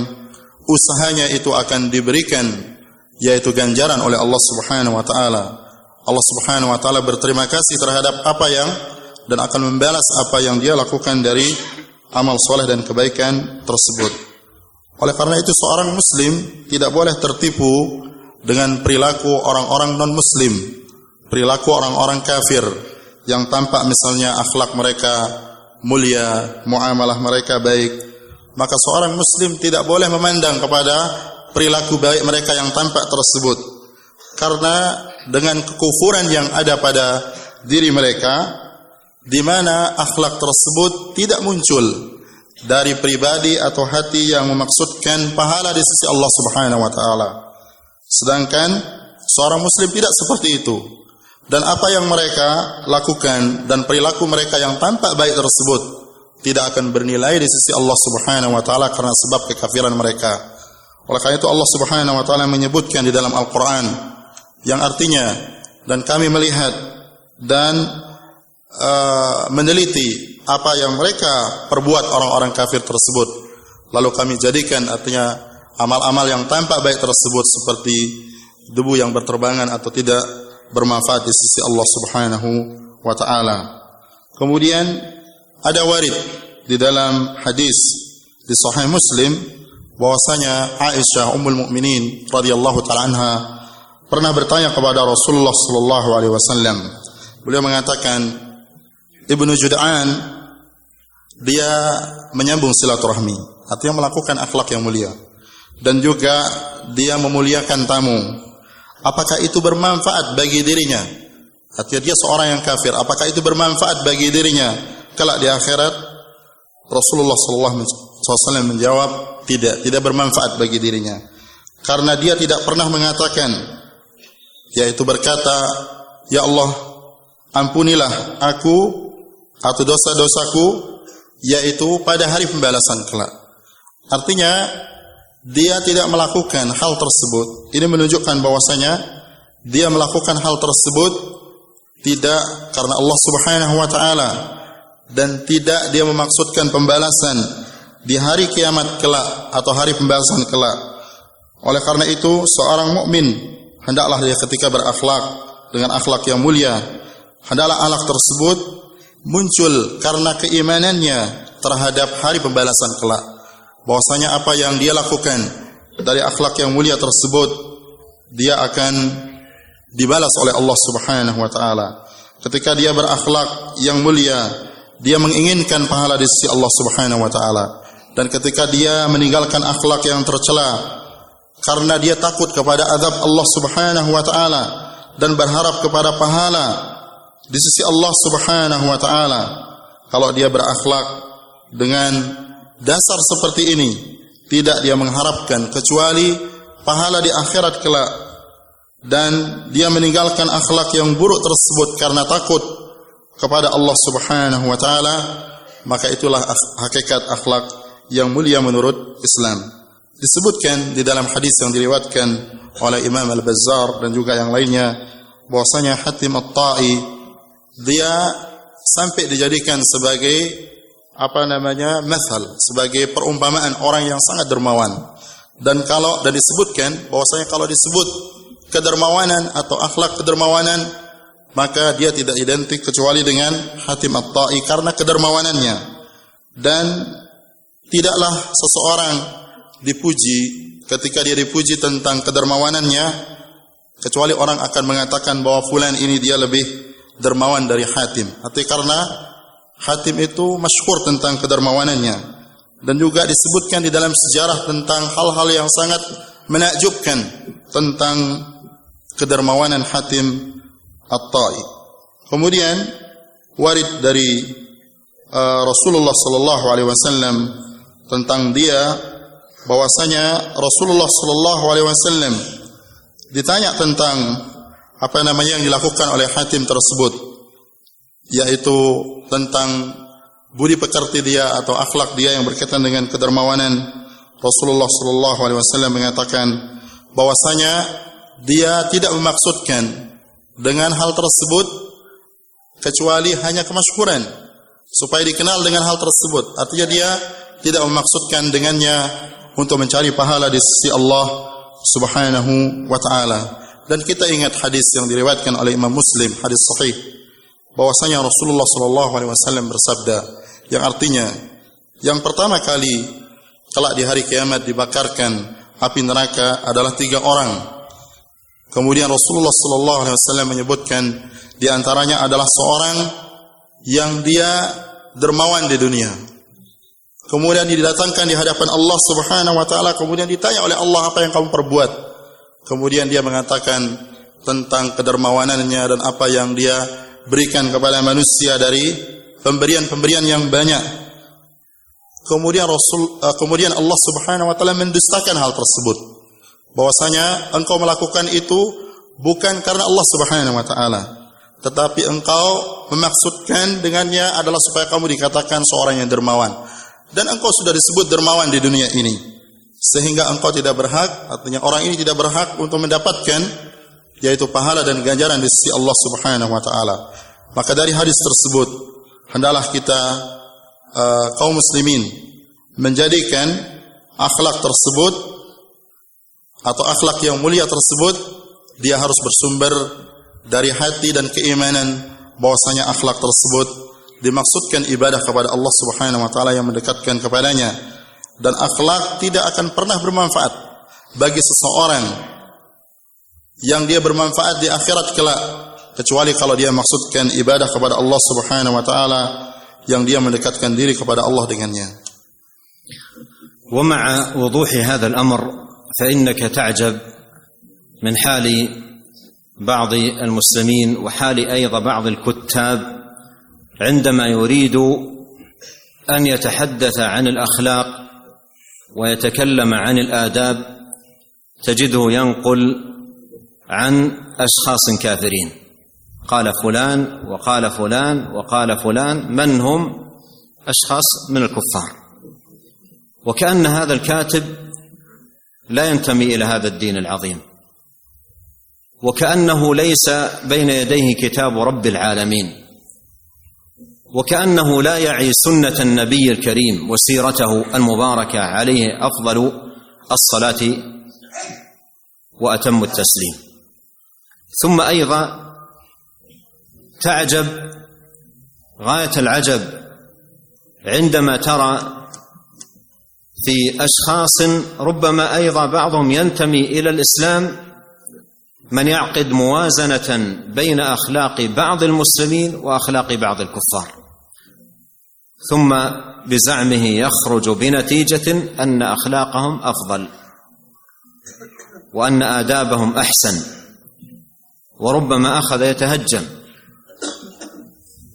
Speaker 1: usahanya itu akan diberikan yaitu ganjaran oleh Allah Subhanahu wa taala. Allah Subhanahu wa taala berterima kasih terhadap apa yang dan akan membalas apa yang dia lakukan dari amal soleh dan kebaikan tersebut. Oleh karena itu seorang muslim tidak boleh tertipu dengan perilaku orang-orang non-muslim perilaku orang-orang kafir yang tampak misalnya akhlak mereka mulia, muamalah mereka baik, maka seorang muslim tidak boleh memandang kepada perilaku baik mereka yang tampak tersebut. Karena dengan kekufuran yang ada pada diri mereka di mana akhlak tersebut tidak muncul dari pribadi atau hati yang memaksudkan pahala di sisi Allah Subhanahu wa taala. Sedangkan seorang muslim tidak seperti itu dan apa yang mereka lakukan dan perilaku mereka yang tampak baik tersebut tidak akan bernilai di sisi Allah Subhanahu wa taala karena sebab kekafiran mereka. Oleh karena itu Allah Subhanahu wa taala menyebutkan di dalam Al-Qur'an yang artinya dan kami melihat dan uh, meneliti apa yang mereka perbuat orang-orang kafir tersebut lalu kami jadikan artinya amal-amal yang tampak baik tersebut seperti debu yang berterbangan atau tidak bermanfaat di sisi Allah Subhanahu wa taala. Kemudian ada warid di dalam hadis di Sahih Muslim bahwasanya Aisyah Ummul Mukminin radhiyallahu taala anha pernah bertanya kepada Rasulullah sallallahu alaihi wasallam. Beliau mengatakan Ibnu Jud'an dia menyambung silaturahmi, artinya melakukan akhlak yang mulia dan juga dia memuliakan tamu apakah itu bermanfaat bagi dirinya? Artinya dia seorang yang kafir, apakah itu bermanfaat bagi dirinya? Kelak di akhirat Rasulullah SAW menjawab tidak, tidak bermanfaat bagi dirinya. Karena dia tidak pernah mengatakan, yaitu berkata, Ya Allah, ampunilah aku atau dosa-dosaku, yaitu pada hari pembalasan kelak. Artinya dia tidak melakukan hal tersebut, ini menunjukkan bahwasanya dia melakukan hal tersebut tidak karena Allah Subhanahu wa taala dan tidak dia memaksudkan pembalasan di hari kiamat kelak atau hari pembahasan kelak. Oleh karena itu, seorang mukmin hendaklah dia ketika berakhlak dengan akhlak yang mulia, hendaklah akhlak tersebut muncul karena keimanannya terhadap hari pembalasan kelak. Bahwasanya apa yang dia lakukan dari akhlak yang mulia tersebut dia akan dibalas oleh Allah Subhanahu wa taala. Ketika dia berakhlak yang mulia, dia menginginkan pahala di sisi Allah Subhanahu wa taala. Dan ketika dia meninggalkan akhlak yang tercela karena dia takut kepada azab Allah Subhanahu wa taala dan berharap kepada pahala di sisi Allah Subhanahu wa taala. Kalau dia berakhlak dengan dasar seperti ini, tidak dia mengharapkan kecuali pahala di akhirat kelak dan dia meninggalkan akhlak yang buruk tersebut karena takut kepada Allah Subhanahu wa taala, maka itulah hakikat akhlak yang mulia menurut Islam. Disebutkan di dalam hadis yang diriwayatkan oleh Imam Al-Bazzar dan juga yang lainnya bahwasanya Hatim At-Ta'i dia sampai dijadikan sebagai apa namanya masal sebagai perumpamaan orang yang sangat dermawan dan kalau dan disebutkan bahwasanya kalau disebut kedermawanan atau akhlak kedermawanan maka dia tidak identik kecuali dengan Hatim At-Ta'i karena kedermawanannya dan Tidaklah seseorang dipuji ketika dia dipuji tentang kedermawanannya kecuali orang akan mengatakan bahwa fulan ini dia lebih dermawan dari Hatim. Artinya karena Hatim itu masyhur tentang kedermawanannya dan juga disebutkan di dalam sejarah tentang hal-hal yang sangat menakjubkan tentang kedermawanan Hatim At-Tai. Kemudian warid dari uh, Rasulullah sallallahu alaihi wasallam tentang dia bahwasanya Rasulullah sallallahu alaihi wasallam ditanya tentang apa namanya yang dilakukan oleh Hatim tersebut yaitu tentang budi pekerti dia atau akhlak dia yang berkaitan dengan kedermawanan. Rasulullah sallallahu alaihi wasallam mengatakan bahwasanya dia tidak memaksudkan dengan hal tersebut kecuali hanya kemasyhuran supaya dikenal dengan hal tersebut. Artinya dia tidak memaksudkan dengannya untuk mencari pahala di sisi Allah Subhanahu wa taala. Dan kita ingat hadis yang diriwayatkan oleh Imam Muslim, hadis sahih bahwasanya Rasulullah sallallahu alaihi wasallam bersabda yang artinya yang pertama kali kelak di hari kiamat dibakarkan api neraka adalah tiga orang. Kemudian Rasulullah sallallahu alaihi wasallam menyebutkan di antaranya adalah seorang yang dia dermawan di dunia, Kemudian didatangkan di hadapan Allah Subhanahu wa taala, kemudian ditanya oleh Allah apa yang kamu perbuat. Kemudian dia mengatakan tentang kedermawanannya dan apa yang dia berikan kepada manusia dari pemberian-pemberian yang banyak. Kemudian Rasul uh, kemudian Allah Subhanahu wa taala mendustakan hal tersebut. Bahwasanya engkau melakukan itu bukan karena Allah Subhanahu wa taala, tetapi engkau memaksudkan dengannya adalah supaya kamu dikatakan seorang yang dermawan dan engkau sudah disebut dermawan di dunia ini sehingga engkau tidak berhak artinya orang ini tidak berhak untuk mendapatkan yaitu pahala dan ganjaran di sisi Allah Subhanahu wa taala. Maka dari hadis tersebut hendaklah kita uh, kaum muslimin menjadikan akhlak tersebut atau akhlak yang mulia tersebut dia harus bersumber dari hati dan keimanan bahwasanya akhlak tersebut dimaksudkan ibadah kepada Allah Subhanahu wa taala yang mendekatkan kepadanya. Dan akhlak tidak akan pernah bermanfaat bagi seseorang yang dia bermanfaat di akhirat kelak kecuali kalau dia maksudkan ibadah kepada Allah Subhanahu wa taala yang dia mendekatkan diri kepada Allah dengannya.
Speaker 2: ومع وضوح هذا الامر فانك تعجب من حال بعض المسلمين وحال أيضا بعض الكتاب عندما يريد ان يتحدث عن الاخلاق ويتكلم عن الاداب تجده ينقل عن أشخاص كافرين. قال فلان وقال فلان وقال فلان من هم؟ أشخاص من الكفار. وكأن هذا الكاتب لا ينتمي إلى هذا الدين العظيم. وكأنه ليس بين يديه كتاب رب العالمين. وكأنه لا يعي سنة النبي الكريم وسيرته المباركة عليه أفضل الصلاة وأتم التسليم. ثم أيضا تعجب غاية العجب عندما ترى في أشخاص ربما أيضا بعضهم ينتمي إلى الإسلام من يعقد موازنة بين أخلاق بعض المسلمين وأخلاق بعض الكفار. ثم بزعمه يخرج بنتيجة أن أخلاقهم أفضل وأن آدابهم أحسن. وربما أخذ يتهجم.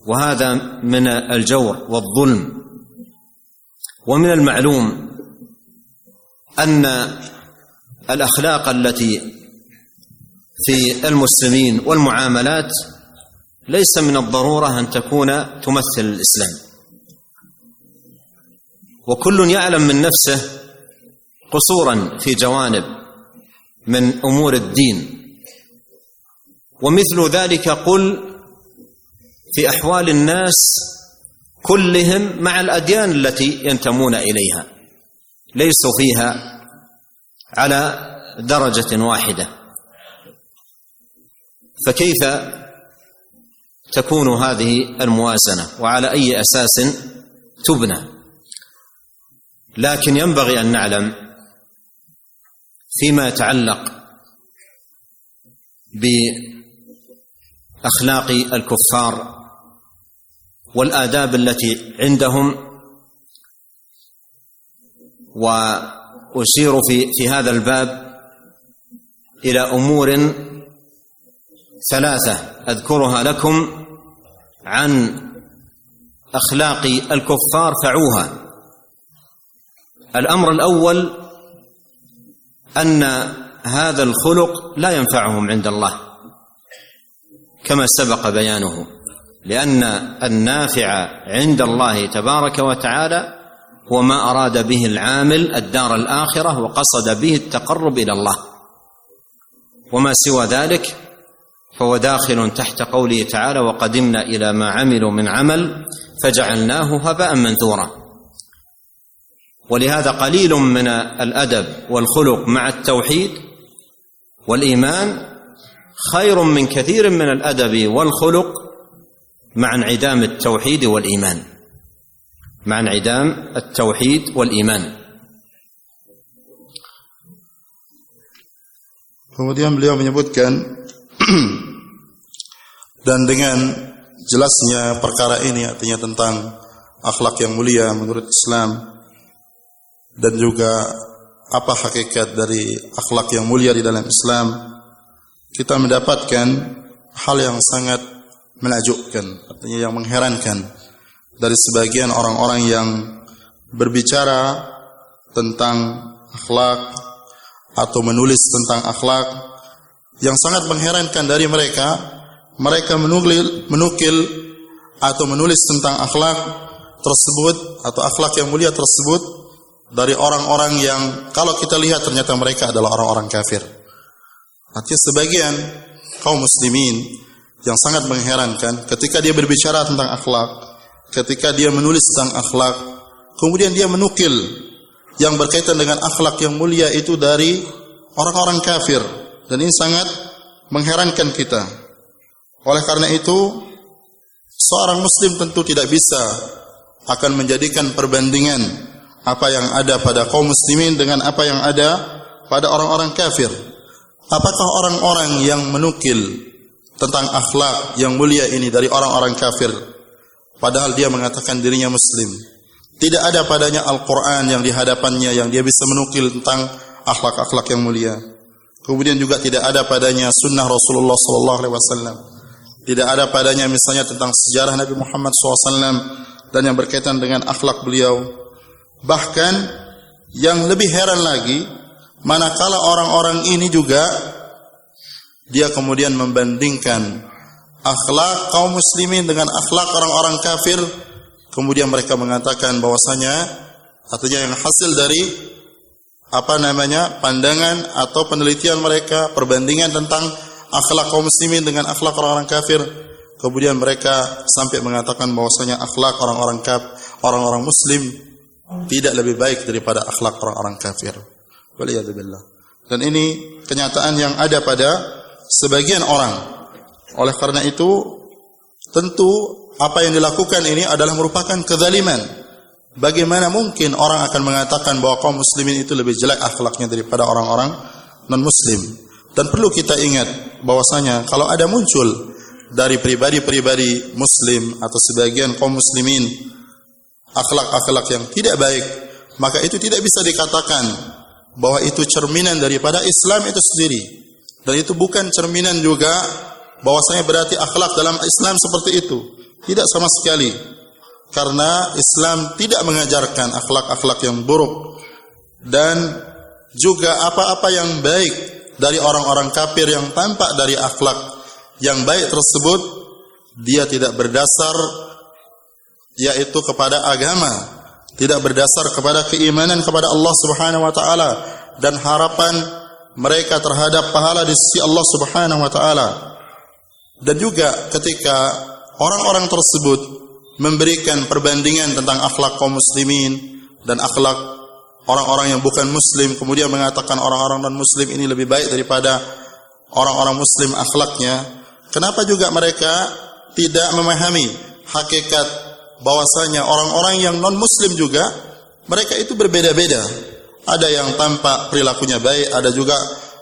Speaker 2: وهذا من الجور والظلم. ومن المعلوم أن الأخلاق التي في المسلمين والمعاملات ليس من الضرورة أن تكون تمثل الإسلام. وكل يعلم من نفسه قصورا في جوانب من أمور الدين. ومثل ذلك قل في أحوال الناس كلهم مع الأديان التي ينتمون إليها ليسوا فيها على درجة واحدة. فكيف تكون هذه الموازنة؟ وعلى أي أساس تبنى؟ لكن ينبغي أن نعلم فيما يتعلق باخلاق الكفار والآداب التي عندهم. وأشير في في هذا الباب إلى أمور ثلاثة أذكرها لكم عن أخلاق الكفار فعوها. الأمر الأول أن هذا الخلق لا ينفعهم عند الله. كما سبق بيانه لأن النافع عند الله تبارك وتعالى هو ما أراد به العامل الدار الآخرة وقصد به التقرب إلى الله. وما سوى ذلك فهو داخل تحت قوله تعالى وقدمنا إلى ما عملوا من عمل فجعلناه هباء منثورا. ولهذا قليل من الأدب والخلق مع التوحيد والإيمان خير من كثير من الادب والخلق مع انعدام التوحيد والايمان مع انعدام التوحيد والايمان
Speaker 1: Kemudian beliau menyebutkan dan dengan jelasnya perkara ini artinya tentang akhlak yang mulia menurut Islam dan juga apa hakikat dari akhlak yang mulia di dalam Islam kita mendapatkan hal yang sangat menakjubkan artinya yang mengherankan dari sebagian orang-orang yang berbicara tentang akhlak atau menulis tentang akhlak yang sangat mengherankan dari mereka mereka menukil, menukil atau menulis tentang akhlak tersebut atau akhlak yang mulia tersebut dari orang-orang yang kalau kita lihat ternyata mereka adalah orang-orang kafir. Artinya sebagian kaum muslimin yang sangat mengherankan ketika dia berbicara tentang akhlak, ketika dia menulis tentang akhlak, kemudian dia menukil yang berkaitan dengan akhlak yang mulia itu dari orang-orang kafir dan ini sangat mengherankan kita. Oleh karena itu, seorang muslim tentu tidak bisa akan menjadikan perbandingan apa yang ada pada kaum muslimin dengan apa yang ada pada orang-orang kafir. Apakah orang-orang yang menukil tentang akhlak yang mulia ini dari orang-orang kafir padahal dia mengatakan dirinya muslim. Tidak ada padanya Al-Qur'an yang di hadapannya yang dia bisa menukil tentang akhlak-akhlak yang mulia. Kemudian juga tidak ada padanya sunnah Rasulullah wasallam. Tidak ada padanya misalnya tentang sejarah Nabi Muhammad SAW dan yang berkaitan dengan akhlak beliau Bahkan yang lebih heran lagi, manakala orang-orang ini juga dia kemudian membandingkan akhlak kaum muslimin dengan akhlak orang-orang kafir, kemudian mereka mengatakan bahwasanya artinya yang hasil dari apa namanya pandangan atau penelitian mereka perbandingan tentang akhlak kaum muslimin dengan akhlak orang-orang kafir kemudian mereka sampai mengatakan bahwasanya akhlak orang-orang kaf orang-orang muslim tidak lebih baik daripada akhlak orang-orang kafir. Waliyadzubillah. Dan ini kenyataan yang ada pada sebagian orang. Oleh karena itu, tentu apa yang dilakukan ini adalah merupakan kezaliman. Bagaimana mungkin orang akan mengatakan bahwa kaum muslimin itu lebih jelek akhlaknya daripada orang-orang non-muslim? Dan perlu kita ingat bahwasanya kalau ada muncul dari pribadi-pribadi muslim atau sebagian kaum muslimin akhlak-akhlak yang tidak baik, maka itu tidak bisa dikatakan bahwa itu cerminan daripada Islam itu sendiri. Dan itu bukan cerminan juga bahwasanya berarti akhlak dalam Islam seperti itu. Tidak sama sekali. Karena Islam tidak mengajarkan akhlak-akhlak yang buruk dan juga apa-apa yang baik dari orang-orang kafir yang tampak dari akhlak yang baik tersebut dia tidak berdasar yaitu kepada agama, tidak berdasar kepada keimanan kepada Allah Subhanahu wa taala dan harapan mereka terhadap pahala di sisi Allah Subhanahu wa taala. Dan juga ketika orang-orang tersebut memberikan perbandingan tentang akhlak kaum muslimin dan akhlak orang-orang yang bukan muslim kemudian mengatakan orang-orang non muslim ini lebih baik daripada orang-orang muslim akhlaknya kenapa juga mereka tidak memahami hakikat bahwasanya orang-orang yang non muslim juga mereka itu berbeda-beda. Ada yang tampak perilakunya baik, ada juga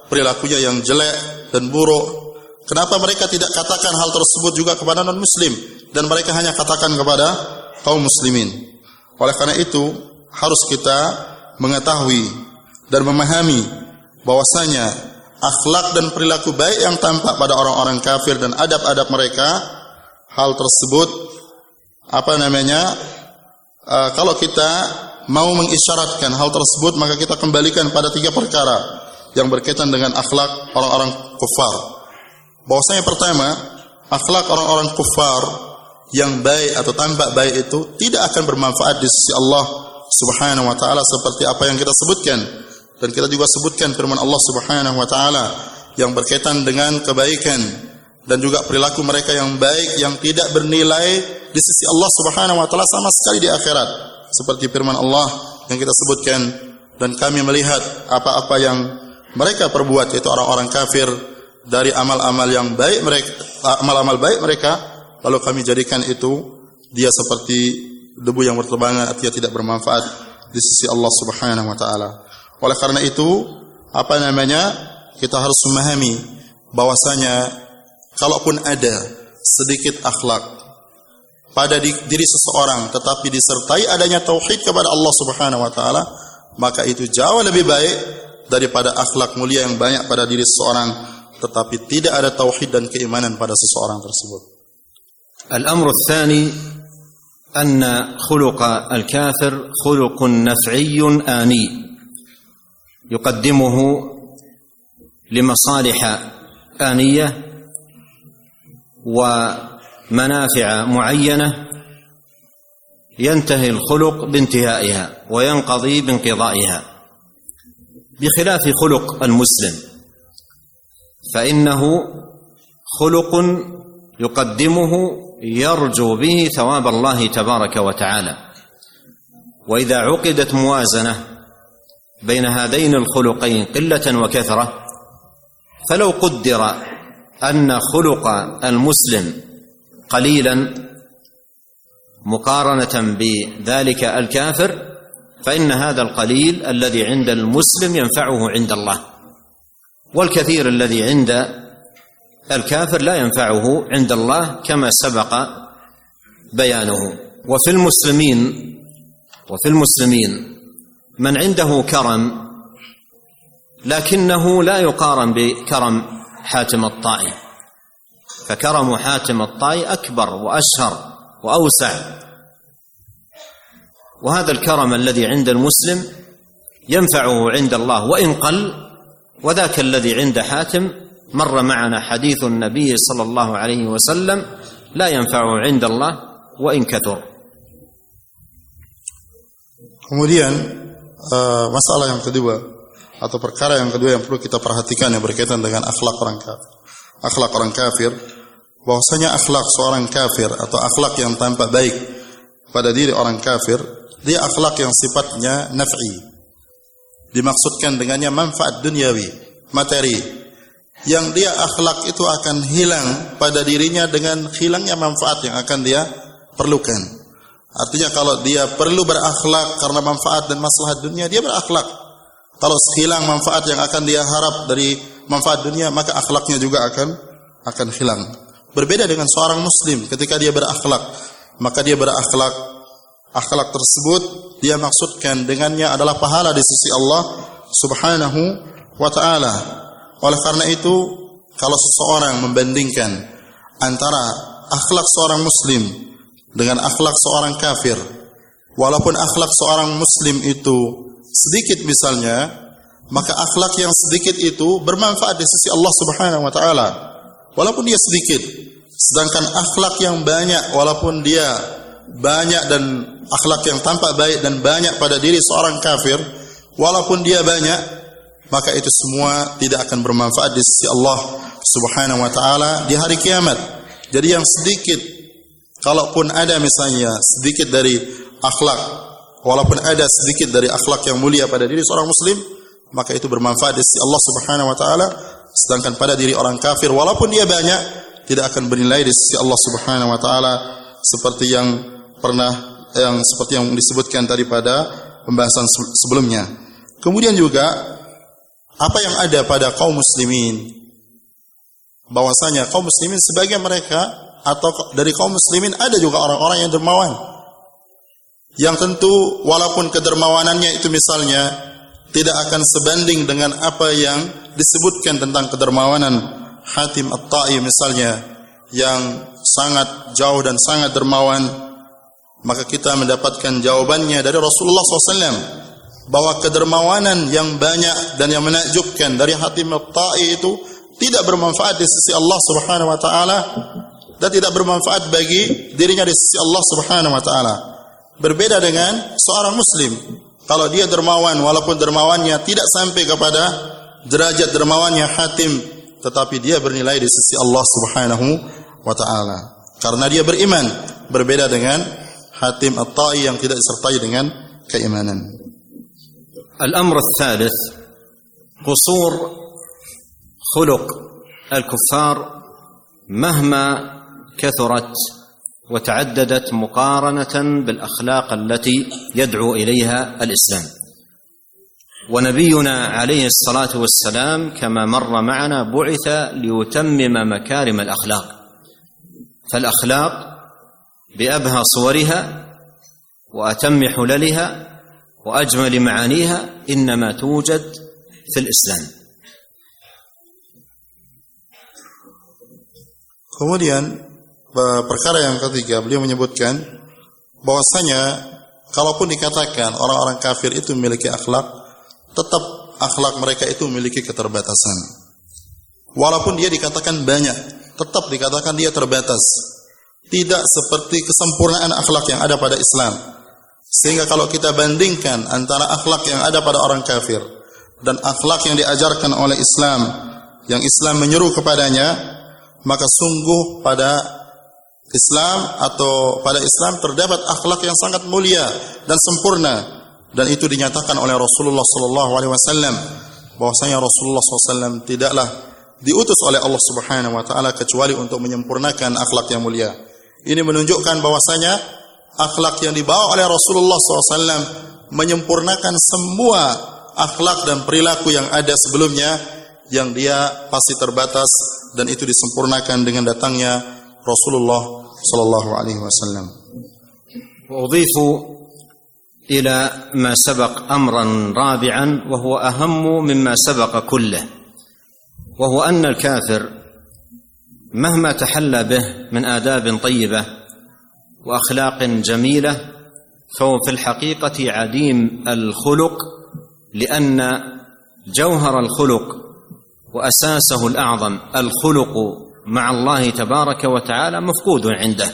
Speaker 1: perilakunya yang jelek dan buruk. Kenapa mereka tidak katakan hal tersebut juga kepada non muslim dan mereka hanya katakan kepada kaum muslimin. Oleh karena itu harus kita mengetahui dan memahami bahwasanya akhlak dan perilaku baik yang tampak pada orang-orang kafir dan adab-adab mereka hal tersebut apa namanya uh, kalau kita mau mengisyaratkan hal tersebut maka kita kembalikan pada tiga perkara yang berkaitan dengan akhlak orang-orang kufar. Bahwasanya pertama, akhlak orang-orang kufar yang baik atau tampak baik itu tidak akan bermanfaat di sisi Allah Subhanahu wa taala seperti apa yang kita sebutkan dan kita juga sebutkan firman Allah Subhanahu wa taala yang berkaitan dengan kebaikan dan juga perilaku mereka yang baik yang tidak bernilai di sisi Allah Subhanahu wa taala sama sekali di akhirat. Seperti firman Allah yang kita sebutkan dan kami melihat apa-apa yang mereka perbuat yaitu orang-orang kafir dari amal-amal yang baik mereka amal-amal baik mereka lalu kami jadikan itu dia seperti debu yang berterbangan artinya tidak bermanfaat di sisi Allah Subhanahu wa taala. Oleh karena itu, apa namanya? Kita harus memahami bahwasanya kalaupun ada sedikit akhlak pada diri seseorang tetapi disertai adanya tauhid kepada Allah Subhanahu wa taala maka itu jauh lebih baik daripada akhlak mulia yang banyak pada diri seseorang tetapi tidak ada tauhid dan keimanan pada seseorang tersebut.
Speaker 2: الأمر الثاني أن خلق الكافر خلق نفعي آني يقدمه لمصالح آنية و منافع معينة ينتهي الخلق بانتهائها وينقضي بانقضائها. بخلاف خلق المسلم فإنه خلق يقدمه يرجو به ثواب الله تبارك وتعالى. وإذا عقدت موازنة بين هذين الخلقين قلة وكثرة فلو قدر أن خلق المسلم قليلا مقارنة بذلك الكافر فإن هذا القليل الذي عند المسلم ينفعه عند الله والكثير الذي عند الكافر لا ينفعه عند الله كما سبق بيانه. وفي المسلمين وفي المسلمين من عنده كرم لكنه لا يقارن بكرم حاتم الطائي. فكرم حاتم الطائي أكبر وأشهر وأوسع وهذا الكرم الذي عند المسلم ينفعه عند الله وإن قل وذاك الذي عند حاتم مر معنا حديث النبي صلى الله عليه وسلم لا ينفعه عند الله وإن كثر
Speaker 1: Kemudian uh, masalah yang kedua atau perkara yang kedua yang perlu kita perhatikan yang berkaitan dengan akhlak orang kafir. Akhlak orang kafir bahwasanya akhlak seorang kafir atau akhlak yang tampak baik pada diri orang kafir, dia akhlak yang sifatnya naf'i. Dimaksudkan dengannya manfaat duniawi, materi. Yang dia akhlak itu akan hilang pada dirinya dengan hilangnya manfaat yang akan dia perlukan. Artinya kalau dia perlu berakhlak karena manfaat dan maslahat dunia, dia berakhlak. Kalau hilang manfaat yang akan dia harap dari manfaat dunia, maka akhlaknya juga akan akan hilang. Berbeda dengan seorang muslim ketika dia berakhlak, maka dia berakhlak akhlak tersebut dia maksudkan dengannya adalah pahala di sisi Allah Subhanahu wa taala. Oleh karena itu, kalau seseorang membandingkan antara akhlak seorang muslim dengan akhlak seorang kafir, walaupun akhlak seorang muslim itu sedikit misalnya, maka akhlak yang sedikit itu bermanfaat di sisi Allah Subhanahu wa taala. Walaupun dia sedikit, sedangkan akhlak yang banyak walaupun dia banyak dan akhlak yang tampak baik dan banyak pada diri seorang kafir, walaupun dia banyak, maka itu semua tidak akan bermanfaat di sisi Allah Subhanahu wa taala di hari kiamat. Jadi yang sedikit kalaupun ada misalnya sedikit dari akhlak, walaupun ada sedikit dari akhlak yang mulia pada diri seorang muslim, maka itu bermanfaat di sisi Allah Subhanahu wa taala, sedangkan pada diri orang kafir walaupun dia banyak tidak akan bernilai di sisi Allah Subhanahu wa taala seperti yang pernah yang seperti yang disebutkan tadi pada pembahasan sebelumnya. Kemudian juga apa yang ada pada kaum muslimin bahwasanya kaum muslimin sebagian mereka atau dari kaum muslimin ada juga orang-orang yang dermawan. Yang tentu walaupun kedermawanannya itu misalnya tidak akan sebanding dengan apa yang disebutkan tentang kedermawanan Hatim At-Ta'i misalnya yang sangat jauh dan sangat dermawan maka kita mendapatkan jawabannya dari Rasulullah SAW bahwa kedermawanan yang banyak dan yang menakjubkan dari hati Ta'i itu tidak bermanfaat di sisi Allah Subhanahu wa taala dan tidak bermanfaat bagi dirinya di sisi Allah Subhanahu wa taala. Berbeda dengan seorang muslim. Kalau dia dermawan walaupun dermawannya tidak sampai kepada derajat dermawannya Hatim tetapi dia bernilai di sisi Allah Subhanahu wa taala. Karena dia beriman berbeda dengan Hatim At-Ta'i yang tidak disertai dengan keimanan.
Speaker 2: Al-amr ats-tsalits qusur khuluq al-kuffar mahma kathurat وتعددت مقارنة بالأخلاق التي يدعو إليها الإسلام. ونبينا عليه الصلاة والسلام كما مر معنا بعث ليتمم مكارم الأخلاق. فالأخلاق بأبهى صورها وأتم حللها وأجمل معانيها إنما توجد في الإسلام.
Speaker 1: Kemudian perkara yang ketiga beliau menyebutkan bahwasanya kalaupun dikatakan orang-orang kafir itu memiliki akhlak, tetap akhlak mereka itu memiliki keterbatasan. Walaupun dia dikatakan banyak, tetap dikatakan dia terbatas tidak seperti kesempurnaan akhlak yang ada pada Islam. Sehingga kalau kita bandingkan antara akhlak yang ada pada orang kafir dan akhlak yang diajarkan oleh Islam yang Islam menyuruh kepadanya, maka sungguh pada Islam atau pada Islam terdapat akhlak yang sangat mulia dan sempurna dan itu dinyatakan oleh Rasulullah sallallahu alaihi wasallam bahwasanya Rasulullah SAW tidaklah diutus oleh Allah Subhanahu wa taala kecuali untuk menyempurnakan akhlak yang mulia. Ini menunjukkan bahwasanya akhlak yang dibawa oleh Rasulullah SAW menyempurnakan semua akhlak dan perilaku yang ada sebelumnya yang dia pasti terbatas dan itu disempurnakan dengan datangnya Rasulullah sallallahu alaihi wasallam.
Speaker 2: وأضيف إلى ما سبق أمرا رابعا وهو أهم مما سبق كله وهو أن الكافر مهما تحلى به من آداب طيبة وأخلاق جميلة فهو في الحقيقة عديم الخلق لأن جوهر الخلق وأساسه الأعظم الخلق مع الله تبارك وتعالى مفقود عنده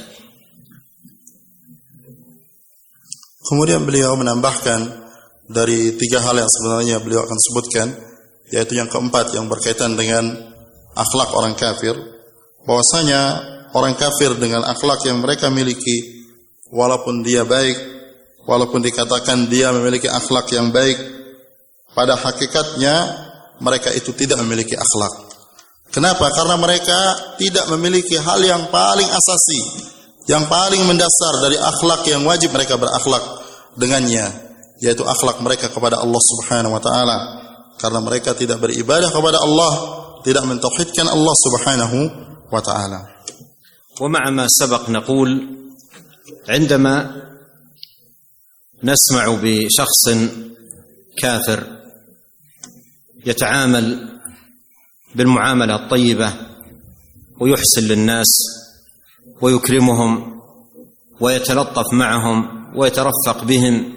Speaker 1: Kemudian beliau menambahkan dari tiga hal yang sebenarnya beliau akan sebutkan, yaitu yang keempat yang berkaitan dengan akhlak orang kafir. bahwasanya orang kafir dengan akhlak yang mereka miliki walaupun dia baik walaupun dikatakan dia memiliki akhlak yang baik pada hakikatnya mereka itu tidak memiliki akhlak kenapa karena mereka tidak memiliki hal yang paling asasi yang paling mendasar dari akhlak yang wajib mereka berakhlak dengannya yaitu akhlak mereka kepada Allah Subhanahu wa taala karena mereka tidak beribadah kepada Allah tidak mentauhidkan Allah Subhanahu wa taala
Speaker 2: ومع ما سبق نقول عندما نسمع بشخص كافر يتعامل بالمعاملة الطيبة ويحسن للناس ويكرمهم ويتلطف معهم ويترفق بهم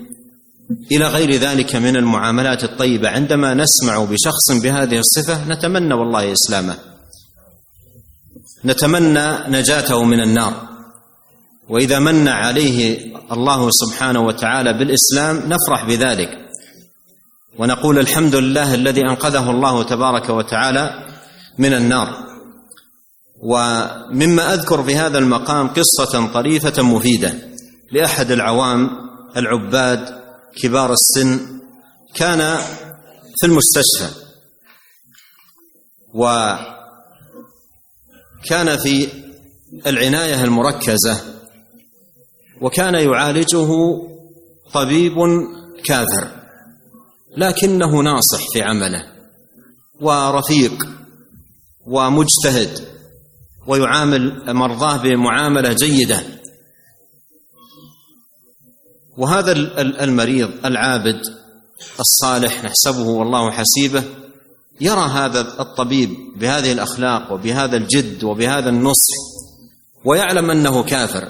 Speaker 2: إلى غير ذلك من المعاملات الطيبة. عندما نسمع بشخص بهذه الصفة نتمنى والله إسلامه. نتمنى نجاته من النار. وإذا من عليه الله سبحانه وتعالى بالإسلام نفرح بذلك. ونقول الحمد لله الذي أنقذه الله تبارك وتعالى من النار. ومما أذكر في هذا المقام قصة طريفة مفيدة لأحد العوام العباد كبار السن كان في المستشفى. وكان في العناية المركزة. وكان يعالجه طبيب كافر. لكنه ناصح في عمله. ورفيق. ومجتهد ويعامل مرضاه بمعاملة جيدة. وهذا المريض العابد الصالح نحسبه والله حسيبه يرى هذا الطبيب بهذه الأخلاق وبهذا الجد وبهذا النصح ويعلم أنه كافر.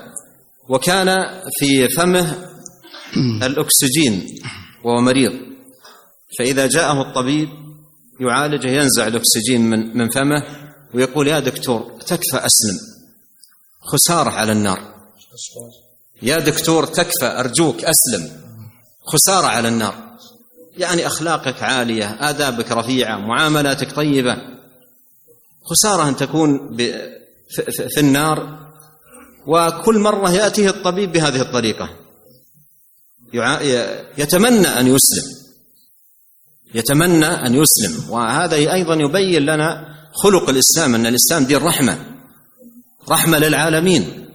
Speaker 2: وكان في فمه الأكسجين وهو مريض. فإذا جاءه الطبيب يعالجه ينزع الأكسجين من من فمه ويقول يا دكتور تكفى أسلم. خسارة على النار. يا دكتور تكفى أرجوك أسلم. خسارة على النار. يعني أخلاقك عالية آدابك رفيعة معاملاتك طيبة. خسارة أن تكون في النار. وكل مرة يأتيه الطبيب بهذه الطريقة. يتمنى أن يسلم. يتمنى أن يسلم. وهذا أيضا يبين لنا خلق الإسلام أن الإسلام دين رحمة رحمة للعالمين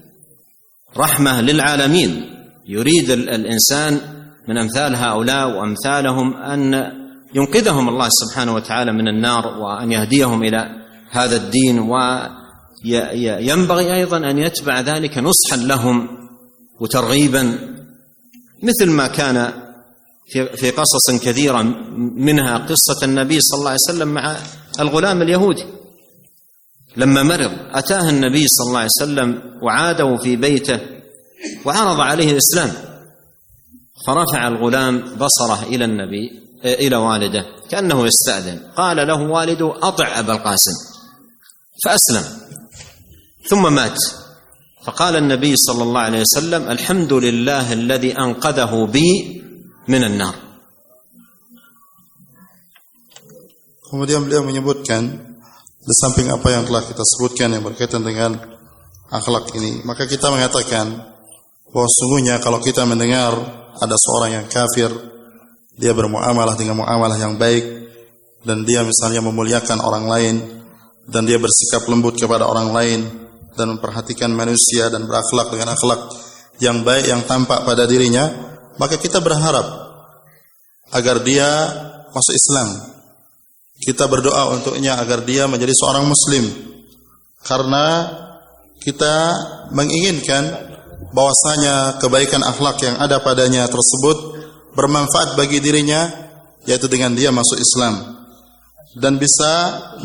Speaker 2: رحمة للعالمين. يريد الإنسان من أمثال هؤلاء وأمثالهم أن ينقذهم الله سبحانه وتعالى من النار وأن يهديهم إلى هذا الدين. وينبغي أيضا أن يتبع ذلك نصحا لهم وترغيبا مثل ما كان في قصص كثيرة منها قصة النبي صلى الله عليه وسلم مع الغلام اليهودي. لما مرض أتاه النبي صلى الله عليه وسلم وعاده في بيته وعرض عليه الإسلام. فرفع الغلام بصره إلى النبي إلى والده كأنه يستأذن. قال له والده أطع أبا القاسم. فأسلم. ثم مات. فقال النبي صلى الله عليه وسلم الحمد لله الذي أنقذه بي من النار
Speaker 1: Kemudian beliau menyebutkan di samping apa yang telah kita sebutkan yang berkaitan dengan akhlak ini, maka kita mengatakan bahwa sungguhnya kalau kita mendengar ada seorang yang kafir, dia bermuamalah dengan muamalah yang baik dan dia misalnya memuliakan orang lain dan dia bersikap lembut kepada orang lain dan memperhatikan manusia dan berakhlak dengan akhlak yang baik yang tampak pada dirinya, maka kita berharap agar dia masuk Islam kita berdoa untuknya agar dia menjadi seorang muslim. Karena kita menginginkan bahwasanya kebaikan akhlak yang ada padanya tersebut bermanfaat bagi dirinya yaitu dengan dia masuk Islam dan bisa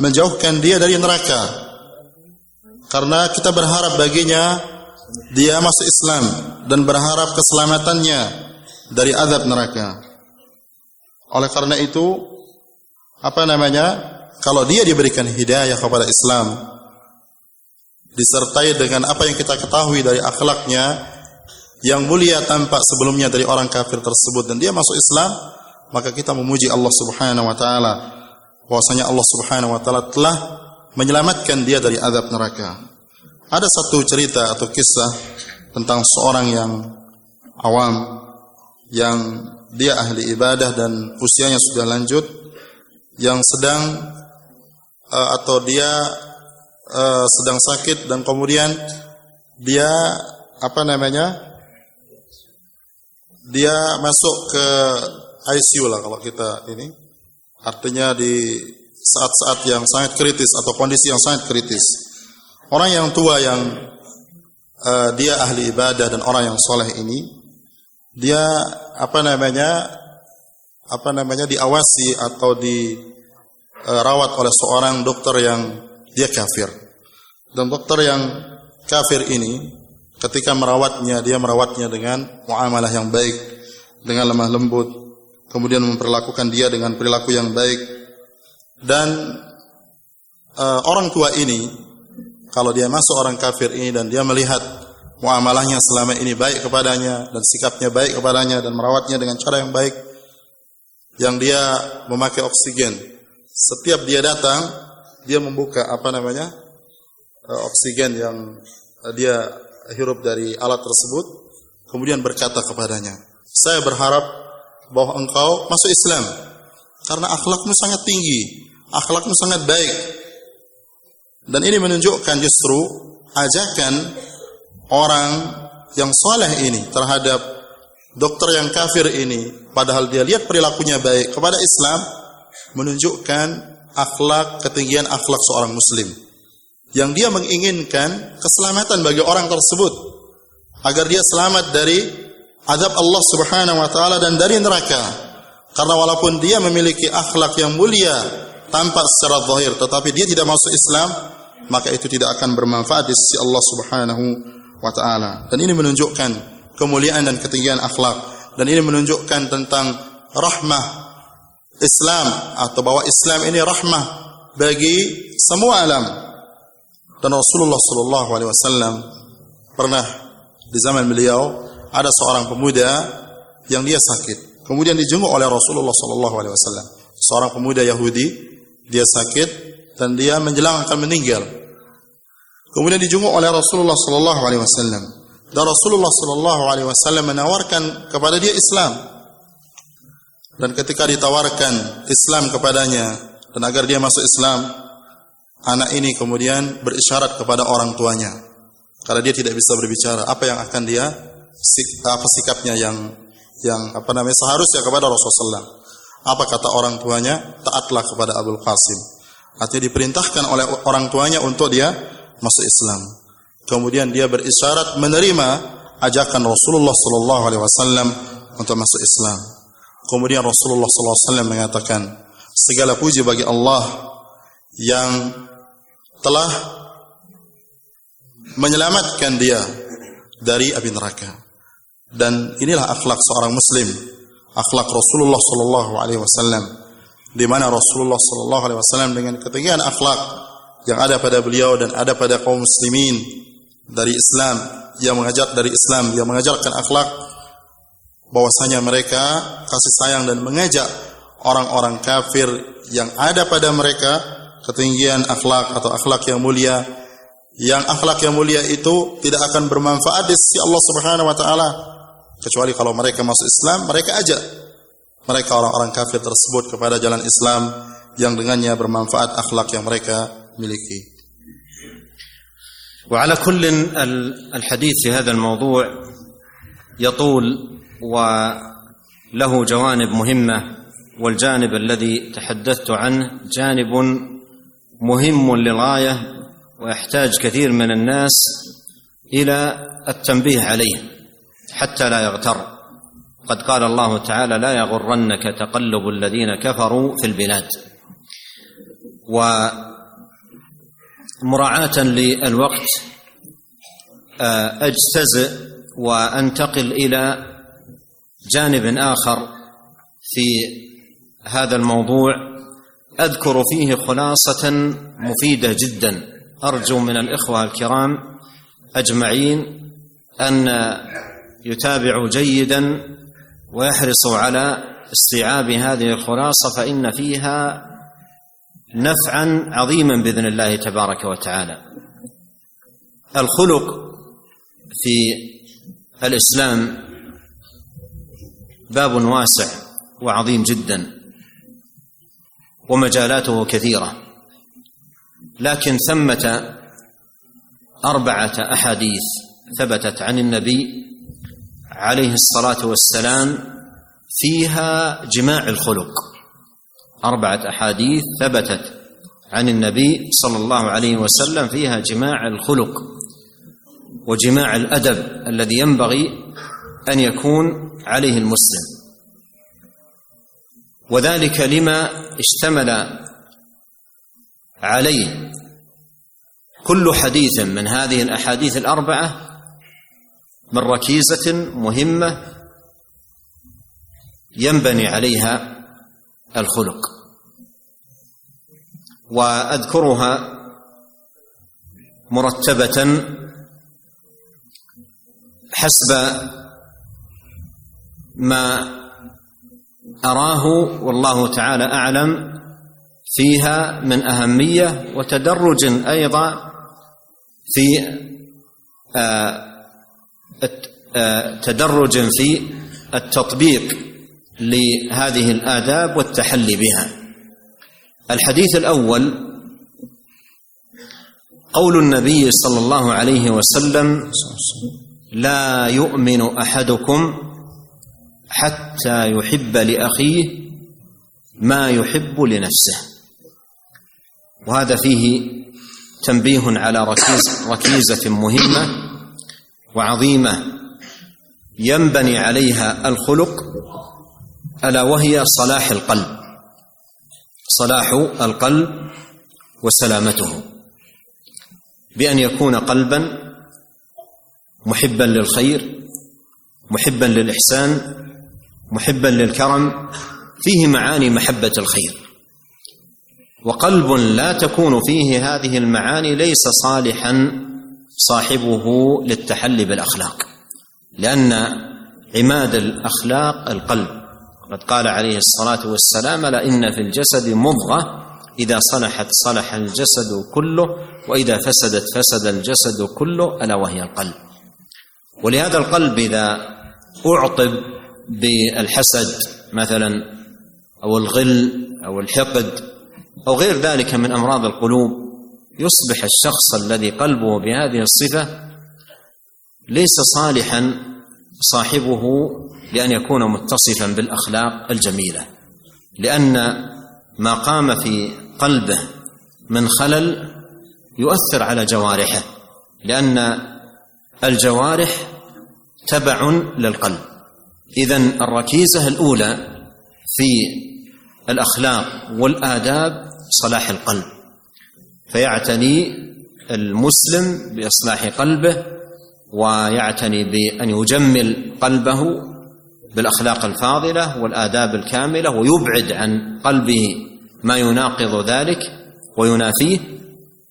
Speaker 1: menjauhkan dia dari neraka. Karena kita berharap baginya dia masuk Islam dan berharap keselamatannya dari azab neraka. Oleh karena itu apa namanya? Kalau dia diberikan hidayah kepada Islam disertai dengan apa yang kita ketahui dari akhlaknya yang mulia tampak sebelumnya dari orang kafir tersebut dan dia masuk Islam maka kita memuji Allah Subhanahu wa taala. Bahwasanya Allah Subhanahu wa taala telah menyelamatkan dia dari azab neraka. Ada satu cerita atau kisah tentang seorang yang awam yang dia ahli ibadah dan usianya sudah lanjut yang sedang uh, atau dia uh, sedang sakit dan kemudian dia apa namanya dia masuk ke ICU lah kalau kita ini. Artinya di saat-saat yang sangat kritis atau kondisi yang sangat kritis. Orang yang tua yang uh, dia ahli ibadah dan orang yang soleh ini dia apa namanya apa namanya diawasi atau dirawat oleh seorang dokter yang dia kafir. Dan dokter yang kafir ini ketika merawatnya dia merawatnya dengan muamalah yang baik dengan lemah lembut kemudian memperlakukan dia dengan perilaku yang baik. Dan uh, orang tua ini kalau dia masuk orang kafir ini dan dia melihat muamalahnya selama ini baik kepadanya dan sikapnya baik kepadanya dan merawatnya dengan cara yang baik yang dia memakai oksigen setiap dia datang dia membuka apa namanya uh, oksigen yang uh, dia hirup dari alat tersebut, kemudian berkata kepadanya, saya berharap bahwa engkau masuk Islam karena akhlakmu sangat tinggi, akhlakmu sangat baik. Dan ini menunjukkan justru ajakan orang yang soleh ini terhadap dokter yang kafir ini, padahal dia lihat perilakunya baik kepada Islam, menunjukkan akhlak ketinggian akhlak seorang muslim yang dia menginginkan keselamatan bagi orang tersebut agar dia selamat dari azab Allah Subhanahu wa taala dan dari neraka. Karena walaupun dia memiliki akhlak yang mulia tampak secara zahir tetapi dia tidak masuk Islam, maka itu tidak akan bermanfaat di sisi Allah Subhanahu wa taala. Dan ini menunjukkan kemuliaan dan ketinggian akhlak dan ini menunjukkan tentang rahmah Islam atau bahwa Islam ini rahmah bagi semua alam dan Rasulullah Shallallahu Alaihi Wasallam pernah di zaman beliau ada seorang pemuda yang dia sakit. Kemudian dijenguk oleh Rasulullah Shallallahu Alaihi Wasallam. Seorang pemuda Yahudi dia sakit dan dia menjelang akan meninggal. Kemudian dijenguk oleh Rasulullah Shallallahu Alaihi Wasallam. Dan Rasulullah Shallallahu Alaihi Wasallam menawarkan kepada dia Islam. Dan ketika ditawarkan Islam kepadanya dan agar dia masuk Islam, anak ini kemudian berisyarat kepada orang tuanya karena dia tidak bisa berbicara apa yang akan dia apa sikapnya yang yang apa namanya seharusnya kepada Rasulullah apa kata orang tuanya taatlah kepada Abdul Qasim artinya diperintahkan oleh orang tuanya untuk dia masuk Islam kemudian dia berisyarat menerima ajakan Rasulullah sallallahu alaihi wasallam untuk masuk Islam kemudian Rasulullah sallallahu alaihi wasallam mengatakan segala puji bagi Allah yang telah menyelamatkan dia dari api neraka. Dan inilah akhlak seorang muslim, akhlak Rasulullah sallallahu alaihi wasallam di mana Rasulullah sallallahu alaihi wasallam dengan ketinggian akhlak yang ada pada beliau dan ada pada kaum muslimin dari Islam yang mengajar dari Islam yang mengajarkan akhlak bahwasanya mereka kasih sayang dan mengajak orang-orang kafir yang ada pada mereka ketinggian akhlak atau akhlak yang mulia yang akhlak yang mulia itu tidak akan bermanfaat di sisi Allah Subhanahu wa taala. Kecuali kalau mereka masuk Islam mereka ajak mereka orang-orang kafir tersebut kepada jalan Islam yang dengannya bermanfaat akhlak yang mereka miliki.
Speaker 2: وعلى كل الحديث في هذا الموضوع يطول وله جوانب مهمة والجانب الذي تحدثت عنه جانب مهم للغاية ويحتاج كثير من الناس إلى التنبيه عليه حتى لا يغتر قد قال الله تعالى لا يغرنك تقلب الذين كفروا في البلاد مراعاة للوقت آه، أجتزئ وأنتقل إلى جانب آخر في هذا الموضوع. أذكر فيه خلاصة مفيدة جدا. أرجو من الإخوة الكرام أجمعين أن يتابعوا جيدا ويحرصوا على استيعاب هذه الخلاصة فإن فيها نفعا عظيما بإذن الله تبارك وتعالى. الخلق في الإسلام باب واسع وعظيم جدا ومجالاته كثيرة لكن ثمة أربعة أحاديث ثبتت عن النبي عليه الصلاة والسلام فيها جماع الخلق. أربعة أحاديث ثبتت عن النبي صلى الله عليه وسلم فيها جماع الخلق وجماع الأدب الذي ينبغي أن يكون عليه المسلم. وذلك لما اشتمل عليه كل حديث من هذه الأحاديث الأربعة من ركيزة مهمة ينبني عليها الخلق. وأذكرها مرتبة حسب ما أراه والله تعالى أعلم فيها من أهمية وتدرج أيضا في تدرج في التطبيق. لهذه الآداب والتحلي بها. الحديث الأول قول النبي صلى الله عليه وسلم لا يؤمن أحدكم حتى يحب لأخيه ما يحب لنفسه. وهذا فيه تنبيه على ركيز ركيزة مهمة وعظيمة ينبني عليها الخلق ألا وهي صلاح القلب. صلاح القلب وسلامته. بأن يكون قلبا محبا للخير محبا للإحسان محبا للكرم فيه معاني محبة الخير. وقلب لا تكون فيه هذه المعاني ليس صالحا صاحبه للتحلي بالأخلاق لأن عماد الأخلاق القلب. قد قال عليه الصلاة والسلام لإن في الجسد مضغة إذا صلحت صلح الجسد كله وإذا فسدت فسد الجسد كله ألا وهي القلب. ولهذا القلب إذا أعطب بالحسد مثلا أو الغل أو الحقد أو غير ذلك من أمراض القلوب يصبح الشخص الذي قلبه بهذه الصفة ليس صالحا صاحبه لأن يكون متصفا بالأخلاق الجميلة لأن ما قام في قلبه من خلل يؤثر على جوارحه لأن الجوارح تبع للقلب. إذا الركيزة الأولى في الأخلاق والآداب صلاح القلب. فيعتني المسلم بإصلاح قلبه ويعتني بأن يجمل قلبه بالأخلاق الفاضلة والآداب الكاملة ويبعد عن قلبه ما يناقض ذلك وينافيه.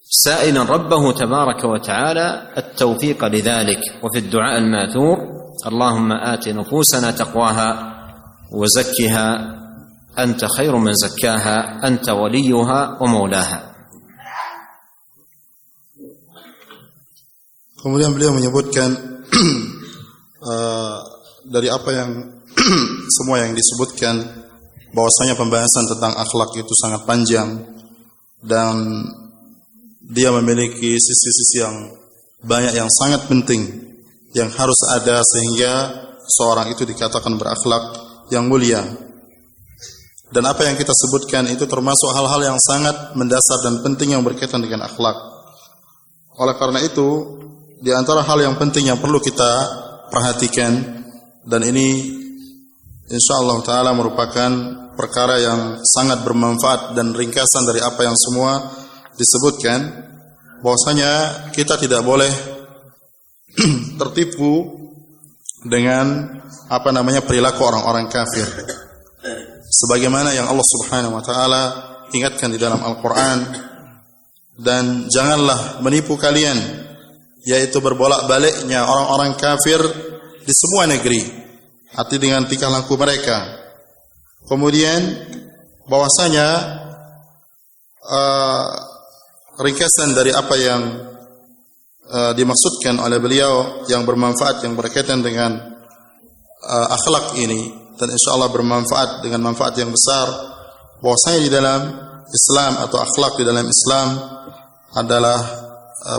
Speaker 2: سائلا ربه تبارك وتعالى التوفيق لذلك. وفي الدعاء الماثور اللهم آت نفوسنا تقواها وزكها. أنت خير من زكاها أنت وليها ومولاها.
Speaker 1: Kemudian beliau menyebutkan uh, dari apa yang semua yang disebutkan bahwasanya pembahasan tentang akhlak itu sangat panjang dan dia memiliki sisi-sisi yang banyak yang sangat penting yang harus ada sehingga seorang itu dikatakan berakhlak yang mulia. Dan apa yang kita sebutkan itu termasuk hal-hal yang sangat mendasar dan penting yang berkaitan dengan akhlak. Oleh karena itu, di antara hal yang penting yang perlu kita perhatikan dan ini insyaallah taala merupakan perkara yang sangat bermanfaat dan ringkasan dari apa yang semua disebutkan. Bahwasanya kita tidak boleh tertipu dengan apa namanya perilaku orang-orang kafir. Sebagaimana yang Allah Subhanahu wa taala ingatkan di dalam Al-Qur'an. Dan janganlah menipu kalian yaitu berbolak-baliknya orang-orang kafir di semua negeri hati dengan tingkah laku mereka. Kemudian bahwasanya uh, ringkasan dari apa yang uh, dimaksudkan oleh beliau yang bermanfaat yang berkaitan dengan uh, akhlak ini dan insya Allah bermanfaat dengan manfaat yang besar bahwasanya di dalam Islam atau akhlak di dalam Islam adalah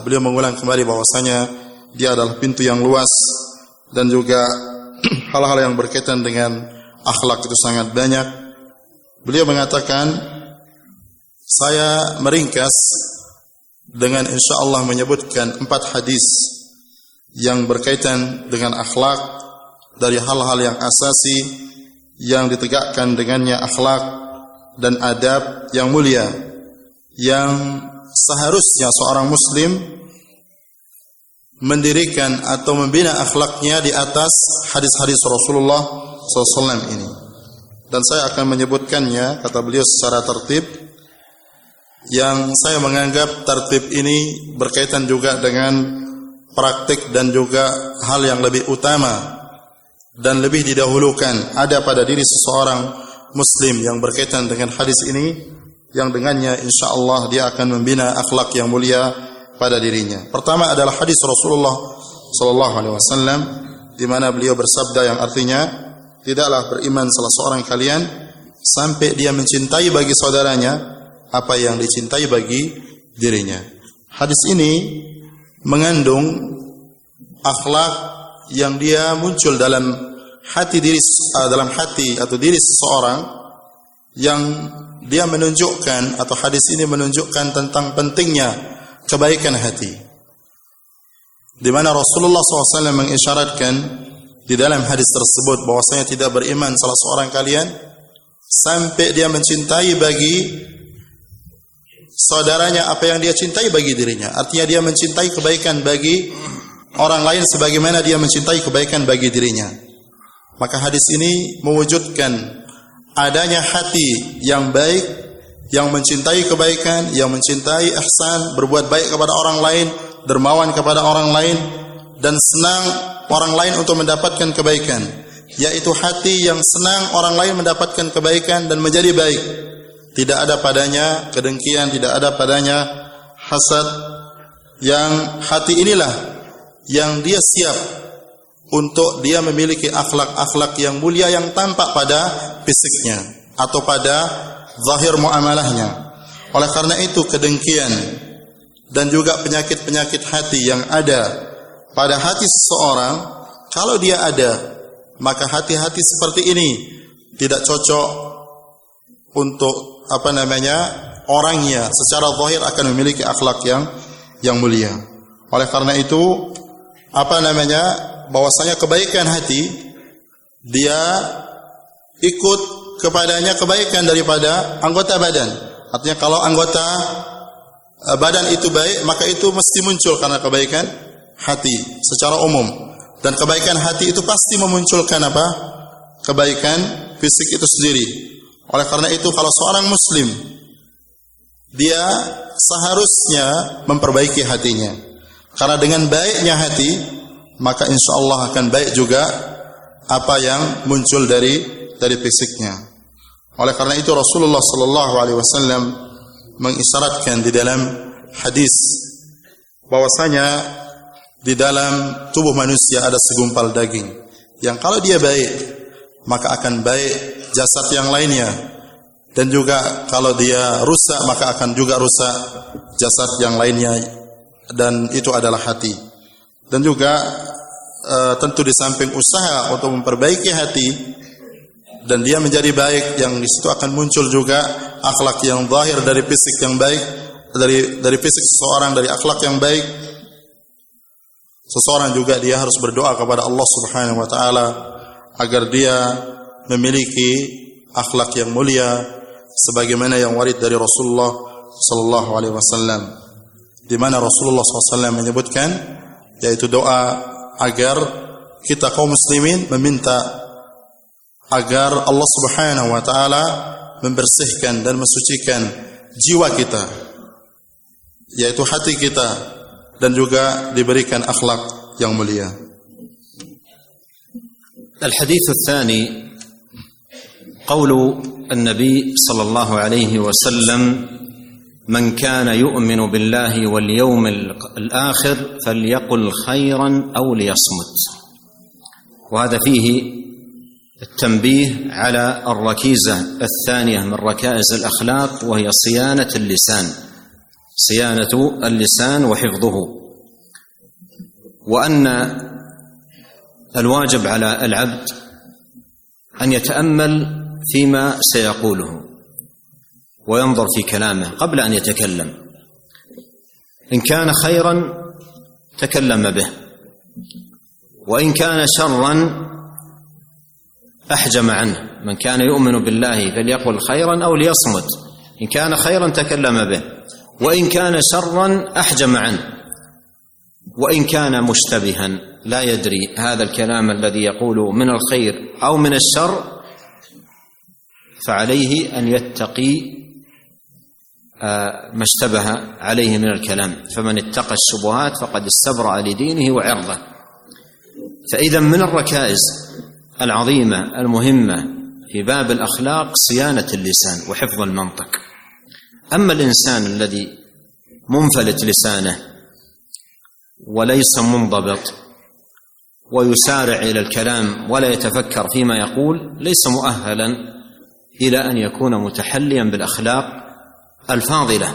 Speaker 1: beliau mengulang kembali bahwasanya dia adalah pintu yang luas dan juga hal-hal yang berkaitan dengan akhlak itu sangat banyak. Beliau mengatakan saya meringkas dengan insya Allah menyebutkan empat hadis yang berkaitan dengan akhlak dari hal-hal yang asasi yang ditegakkan dengannya akhlak dan adab yang mulia yang seharusnya seorang muslim mendirikan atau membina akhlaknya di atas hadis-hadis Rasulullah SAW ini. Dan saya akan menyebutkannya, kata beliau secara tertib, yang saya menganggap tertib ini berkaitan juga dengan praktik dan juga hal yang lebih utama dan lebih didahulukan ada pada diri seseorang muslim yang berkaitan dengan hadis ini yang dengannya insya Allah dia akan membina akhlak yang mulia pada dirinya. Pertama adalah hadis Rasulullah sallallahu alaihi wasallam di mana beliau bersabda yang artinya tidaklah beriman salah seorang kalian sampai dia mencintai bagi saudaranya apa yang dicintai bagi dirinya. Hadis ini mengandung akhlak yang dia muncul dalam hati diri uh, dalam hati atau diri seseorang yang dia menunjukkan atau hadis ini menunjukkan tentang pentingnya kebaikan hati. Di mana Rasulullah SAW mengisyaratkan di dalam hadis tersebut bahwasanya tidak beriman salah seorang kalian sampai dia mencintai bagi saudaranya apa yang dia cintai bagi dirinya. Artinya dia mencintai kebaikan bagi orang lain sebagaimana dia mencintai kebaikan bagi dirinya. Maka hadis ini mewujudkan adanya hati yang baik, yang mencintai kebaikan, yang mencintai ihsan, berbuat baik kepada orang lain, dermawan kepada orang lain, dan senang orang lain untuk mendapatkan kebaikan. Yaitu hati yang senang orang lain mendapatkan kebaikan dan menjadi baik tidak ada padanya kedengkian, tidak ada padanya hasad yang hati inilah yang dia siap untuk dia memiliki akhlak-akhlak yang mulia yang tampak pada fisiknya atau pada zahir muamalahnya. Oleh karena itu kedengkian dan juga penyakit-penyakit hati yang ada pada hati seseorang kalau dia ada maka hati-hati seperti ini tidak cocok untuk apa namanya orangnya secara zahir akan memiliki akhlak yang yang mulia. Oleh karena itu apa namanya bahwasanya kebaikan hati dia ikut kepadanya kebaikan daripada anggota badan. Artinya kalau anggota eh, badan itu baik maka itu mesti muncul karena kebaikan hati secara umum. Dan kebaikan hati itu pasti memunculkan apa? Kebaikan fisik itu sendiri. Oleh karena itu kalau seorang muslim dia seharusnya memperbaiki hatinya. Karena dengan baiknya hati maka insya Allah akan baik juga apa yang muncul dari dari fisiknya. Oleh karena itu Rasulullah Sallallahu Alaihi Wasallam mengisyaratkan di dalam hadis bahwasanya di dalam tubuh manusia ada segumpal daging. Yang kalau dia baik maka akan baik jasad yang lainnya. Dan juga kalau dia rusak maka akan juga rusak jasad yang lainnya. Dan itu adalah hati. Dan juga e, tentu di samping usaha untuk memperbaiki hati dan dia menjadi baik. Yang di situ akan muncul juga akhlak yang zahir dari fisik yang baik. Dari dari fisik seseorang dari akhlak yang baik. Seseorang juga dia harus berdoa kepada Allah Subhanahu wa taala agar dia memiliki akhlak yang mulia sebagaimana yang warid dari Rasulullah sallallahu alaihi wasallam. Di mana Rasulullah SAW menyebutkan yaitu doa agar kita kaum muslimin meminta agar Allah Subhanahu wa taala membersihkan dan mensucikan jiwa kita yaitu hati kita dan juga diberikan akhlak yang mulia.
Speaker 2: الحديث الثاني قول النبي صلى الله عليه وسلم من كان يؤمن بالله واليوم الآخر فليقل خيرا أو ليصمت وهذا فيه التنبيه على الركيزة الثانية من ركائز الأخلاق وهي صيانة اللسان. صيانة اللسان وحفظه. وأن الواجب على العبد أن يتأمل فيما سيقوله وينظر في كلامه قبل أن يتكلم. إن كان خيرا تكلم به وإن كان شرا أحجم عنه. من كان يؤمن بالله فليقل خيرا أو ليصمت. إن كان خيرا تكلم به. وإن كان شرا أحجم عنه. وإن كان مشتبها. لا يدري هذا الكلام الذي يقول من الخير أو من الشر. فعليه أن يتقي آه، ما اشتبه عليه من الكلام. فمن اتقى الشبهات فقد استبرأ لدينه وعرضه. فإذا من الركائز العظيمة المهمة في باب الأخلاق صيانة اللسان وحفظ المنطق. أما الإنسان الذي منفلت لسانه وليس منضبط ويسارع إلى الكلام ولا يتفكر فيما يقول ليس مؤهلا إلى أن يكون متحليا بالأخلاق الفاضلة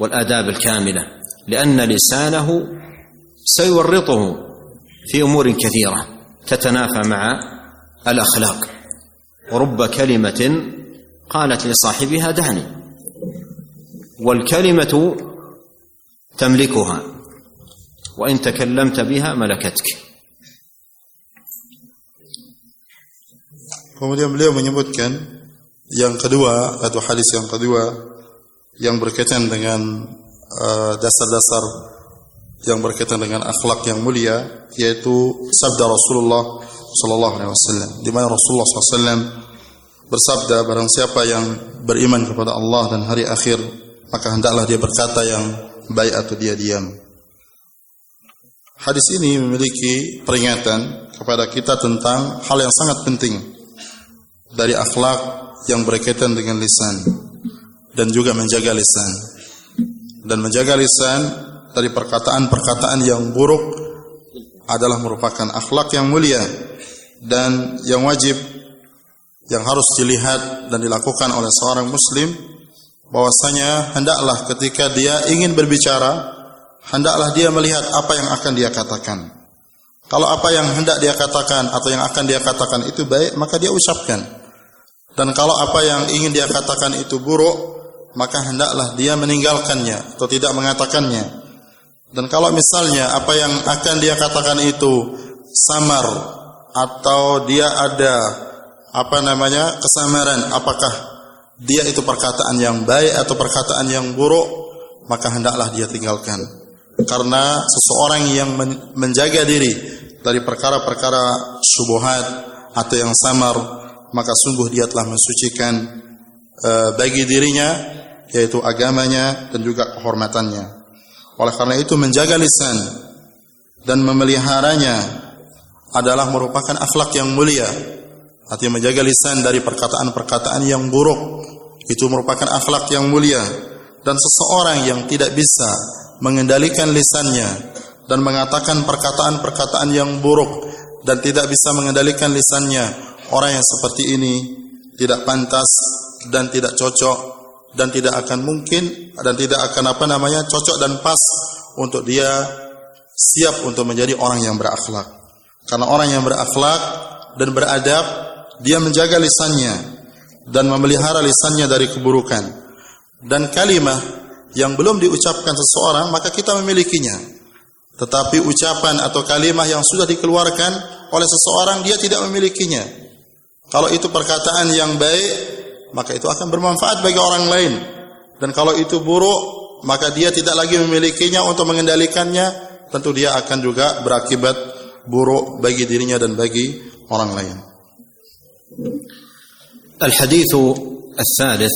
Speaker 2: والآداب الكاملة لأن لسانه سيورطه في أمور كثيرة. تتنافى مع الأخلاق ورب كلمة قالت لصاحبها دعني والكلمة تملكها وإن تكلمت بها ملكتك
Speaker 1: Kemudian beliau menyebutkan yang kedua atau hadis yang kedua yang berkaitan dengan dasar-dasar uh, yang berkaitan dengan akhlak yang mulia yaitu sabda Rasulullah sallallahu alaihi wasallam di mana Rasulullah SAW bersabda barang siapa yang beriman kepada Allah dan hari akhir maka hendaklah dia berkata yang baik atau dia diam. Hadis ini memiliki peringatan kepada kita tentang hal yang sangat penting dari akhlak yang berkaitan dengan lisan dan juga menjaga lisan. Dan menjaga lisan dari perkataan-perkataan yang buruk adalah merupakan akhlak yang mulia dan yang wajib yang harus dilihat dan dilakukan oleh seorang muslim bahwasanya hendaklah ketika dia ingin berbicara hendaklah dia melihat apa yang akan dia katakan. Kalau apa yang hendak dia katakan atau yang akan dia katakan itu baik, maka dia ucapkan. Dan kalau apa yang ingin dia katakan itu buruk, maka hendaklah dia meninggalkannya atau tidak mengatakannya. Dan kalau misalnya apa yang akan dia katakan itu samar atau dia ada apa namanya kesamaran, apakah dia itu perkataan yang baik atau perkataan yang buruk, maka hendaklah dia tinggalkan. Karena seseorang yang menjaga diri dari perkara-perkara subuhat atau yang samar, maka sungguh dia telah mensucikan uh, bagi dirinya yaitu agamanya dan juga kehormatannya. Oleh karena itu menjaga lisan dan memeliharanya adalah merupakan akhlak yang mulia. Artinya menjaga lisan dari perkataan-perkataan yang buruk itu merupakan akhlak yang mulia dan seseorang yang tidak bisa mengendalikan lisannya dan mengatakan perkataan-perkataan yang buruk dan tidak bisa mengendalikan lisannya, orang yang seperti ini tidak pantas dan tidak cocok dan tidak akan mungkin dan tidak akan apa namanya cocok dan pas untuk dia siap untuk menjadi orang yang berakhlak. Karena orang yang berakhlak dan beradab, dia menjaga lisannya dan memelihara lisannya dari keburukan. Dan kalimat yang belum diucapkan seseorang maka kita memilikinya. Tetapi ucapan atau kalimat yang sudah dikeluarkan oleh seseorang dia tidak memilikinya. Kalau itu perkataan yang baik, maka itu akan bermanfaat bagi orang lain. Dan kalau itu buruk, maka dia tidak lagi memilikinya untuk mengendalikannya, tentu dia akan juga berakibat buruk bagi dirinya dan bagi orang lain.
Speaker 2: الحديث الثالث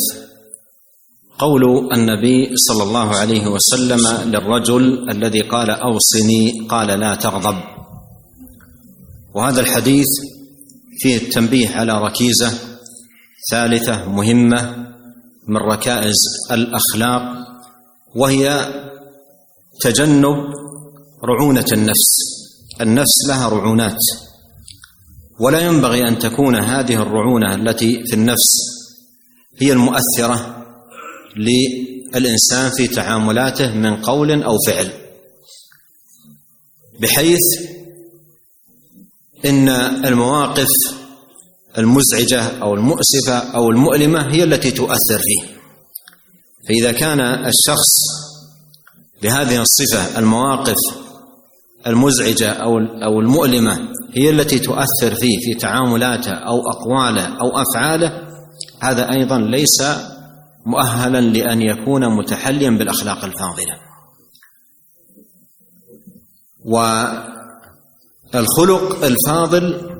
Speaker 2: قول النبي صلى الله عليه وسلم للرجل الذي قال اوصني قال لا تغضب وهذا الحديث فيه التنبيه على ركيزه ثالثة مهمة من ركائز الأخلاق وهي تجنب رعونة النفس. النفس لها رعونات. ولا ينبغي أن تكون هذه الرعونة التي في النفس هي المؤثرة للإنسان في تعاملاته من قول أو فعل. بحيث إن المواقف المزعجة أو المؤسفة أو المؤلمة هي التي تؤثر فيه. فإذا كان الشخص بهذه الصفة المواقف المزعجة أو أو المؤلمة هي التي تؤثر فيه في تعاملاته أو أقواله أو أفعاله هذا أيضا ليس مؤهلا لأن يكون متحليا بالأخلاق الفاضلة. والخلق الفاضل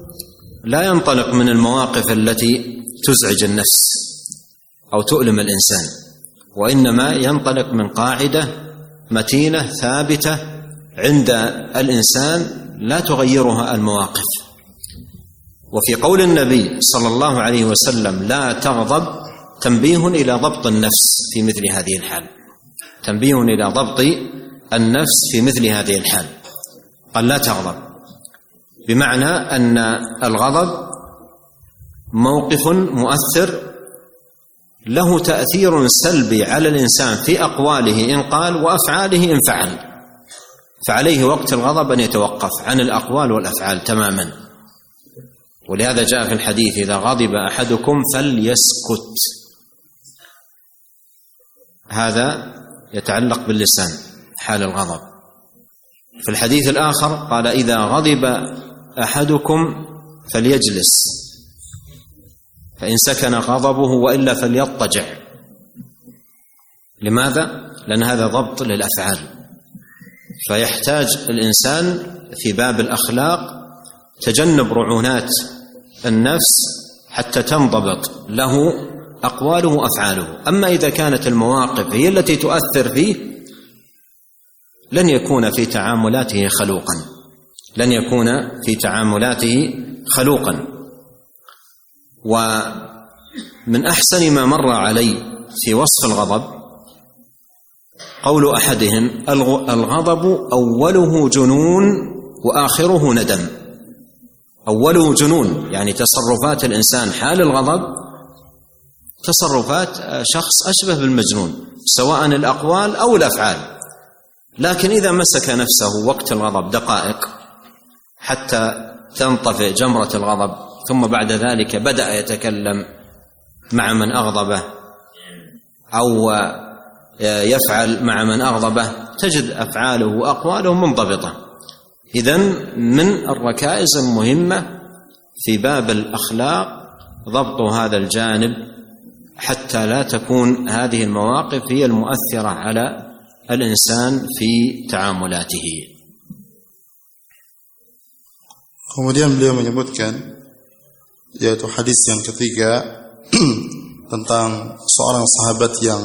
Speaker 2: لا ينطلق من المواقف التي تزعج النفس أو تؤلم الإنسان وإنما ينطلق من قاعدة متينة ثابتة عند الإنسان لا تغيرها المواقف. وفي قول النبي صلى الله عليه وسلم لا تغضب تنبيه إلى ضبط النفس في مثل هذه الحال. تنبيه إلى ضبط النفس في مثل هذه الحال. قال لا تغضب. بمعنى أن الغضب موقف مؤثر له تأثير سلبي على الإنسان في أقواله إن قال وأفعاله إن فعل. فعليه وقت الغضب أن يتوقف عن الأقوال والأفعال تماما. ولهذا جاء في الحديث إذا غضب أحدكم فليسكت. هذا يتعلق باللسان حال الغضب. في الحديث الآخر قال إذا غضب أحدكم فليجلس فإن سكن غضبه وإلا فليضطجع. لماذا؟ لأن هذا ضبط للأفعال. فيحتاج الإنسان في باب الأخلاق تجنب رعونات النفس حتى تنضبط. له أقواله وأفعاله. أما إذا كانت المواقف هي التي تؤثر فيه لن يكون في تعاملاته خلوقا. لن يكون في تعاملاته خلوقا. ومن أحسن ما مر علي في وصف الغضب قول أحدهم الغضب أوله جنون وآخره ندم. أوله جنون يعني تصرفات الإنسان حال الغضب تصرفات شخص أشبه بالمجنون سواء الأقوال أو الأفعال. لكن إذا مسك نفسه وقت الغضب دقائق حتى تنطفئ جمرة الغضب ثم بعد ذلك بدأ يتكلم مع من أغضبه أو يفعل مع من أغضبه تجد أفعاله وأقواله منضبطة. اذا من الركائز المهمة في باب الأخلاق ضبط هذا الجانب حتى لا تكون هذه المواقف هي المؤثرة على الإنسان في تعاملاته.
Speaker 1: Kemudian beliau menyebutkan yaitu hadis yang ketiga tentang seorang sahabat yang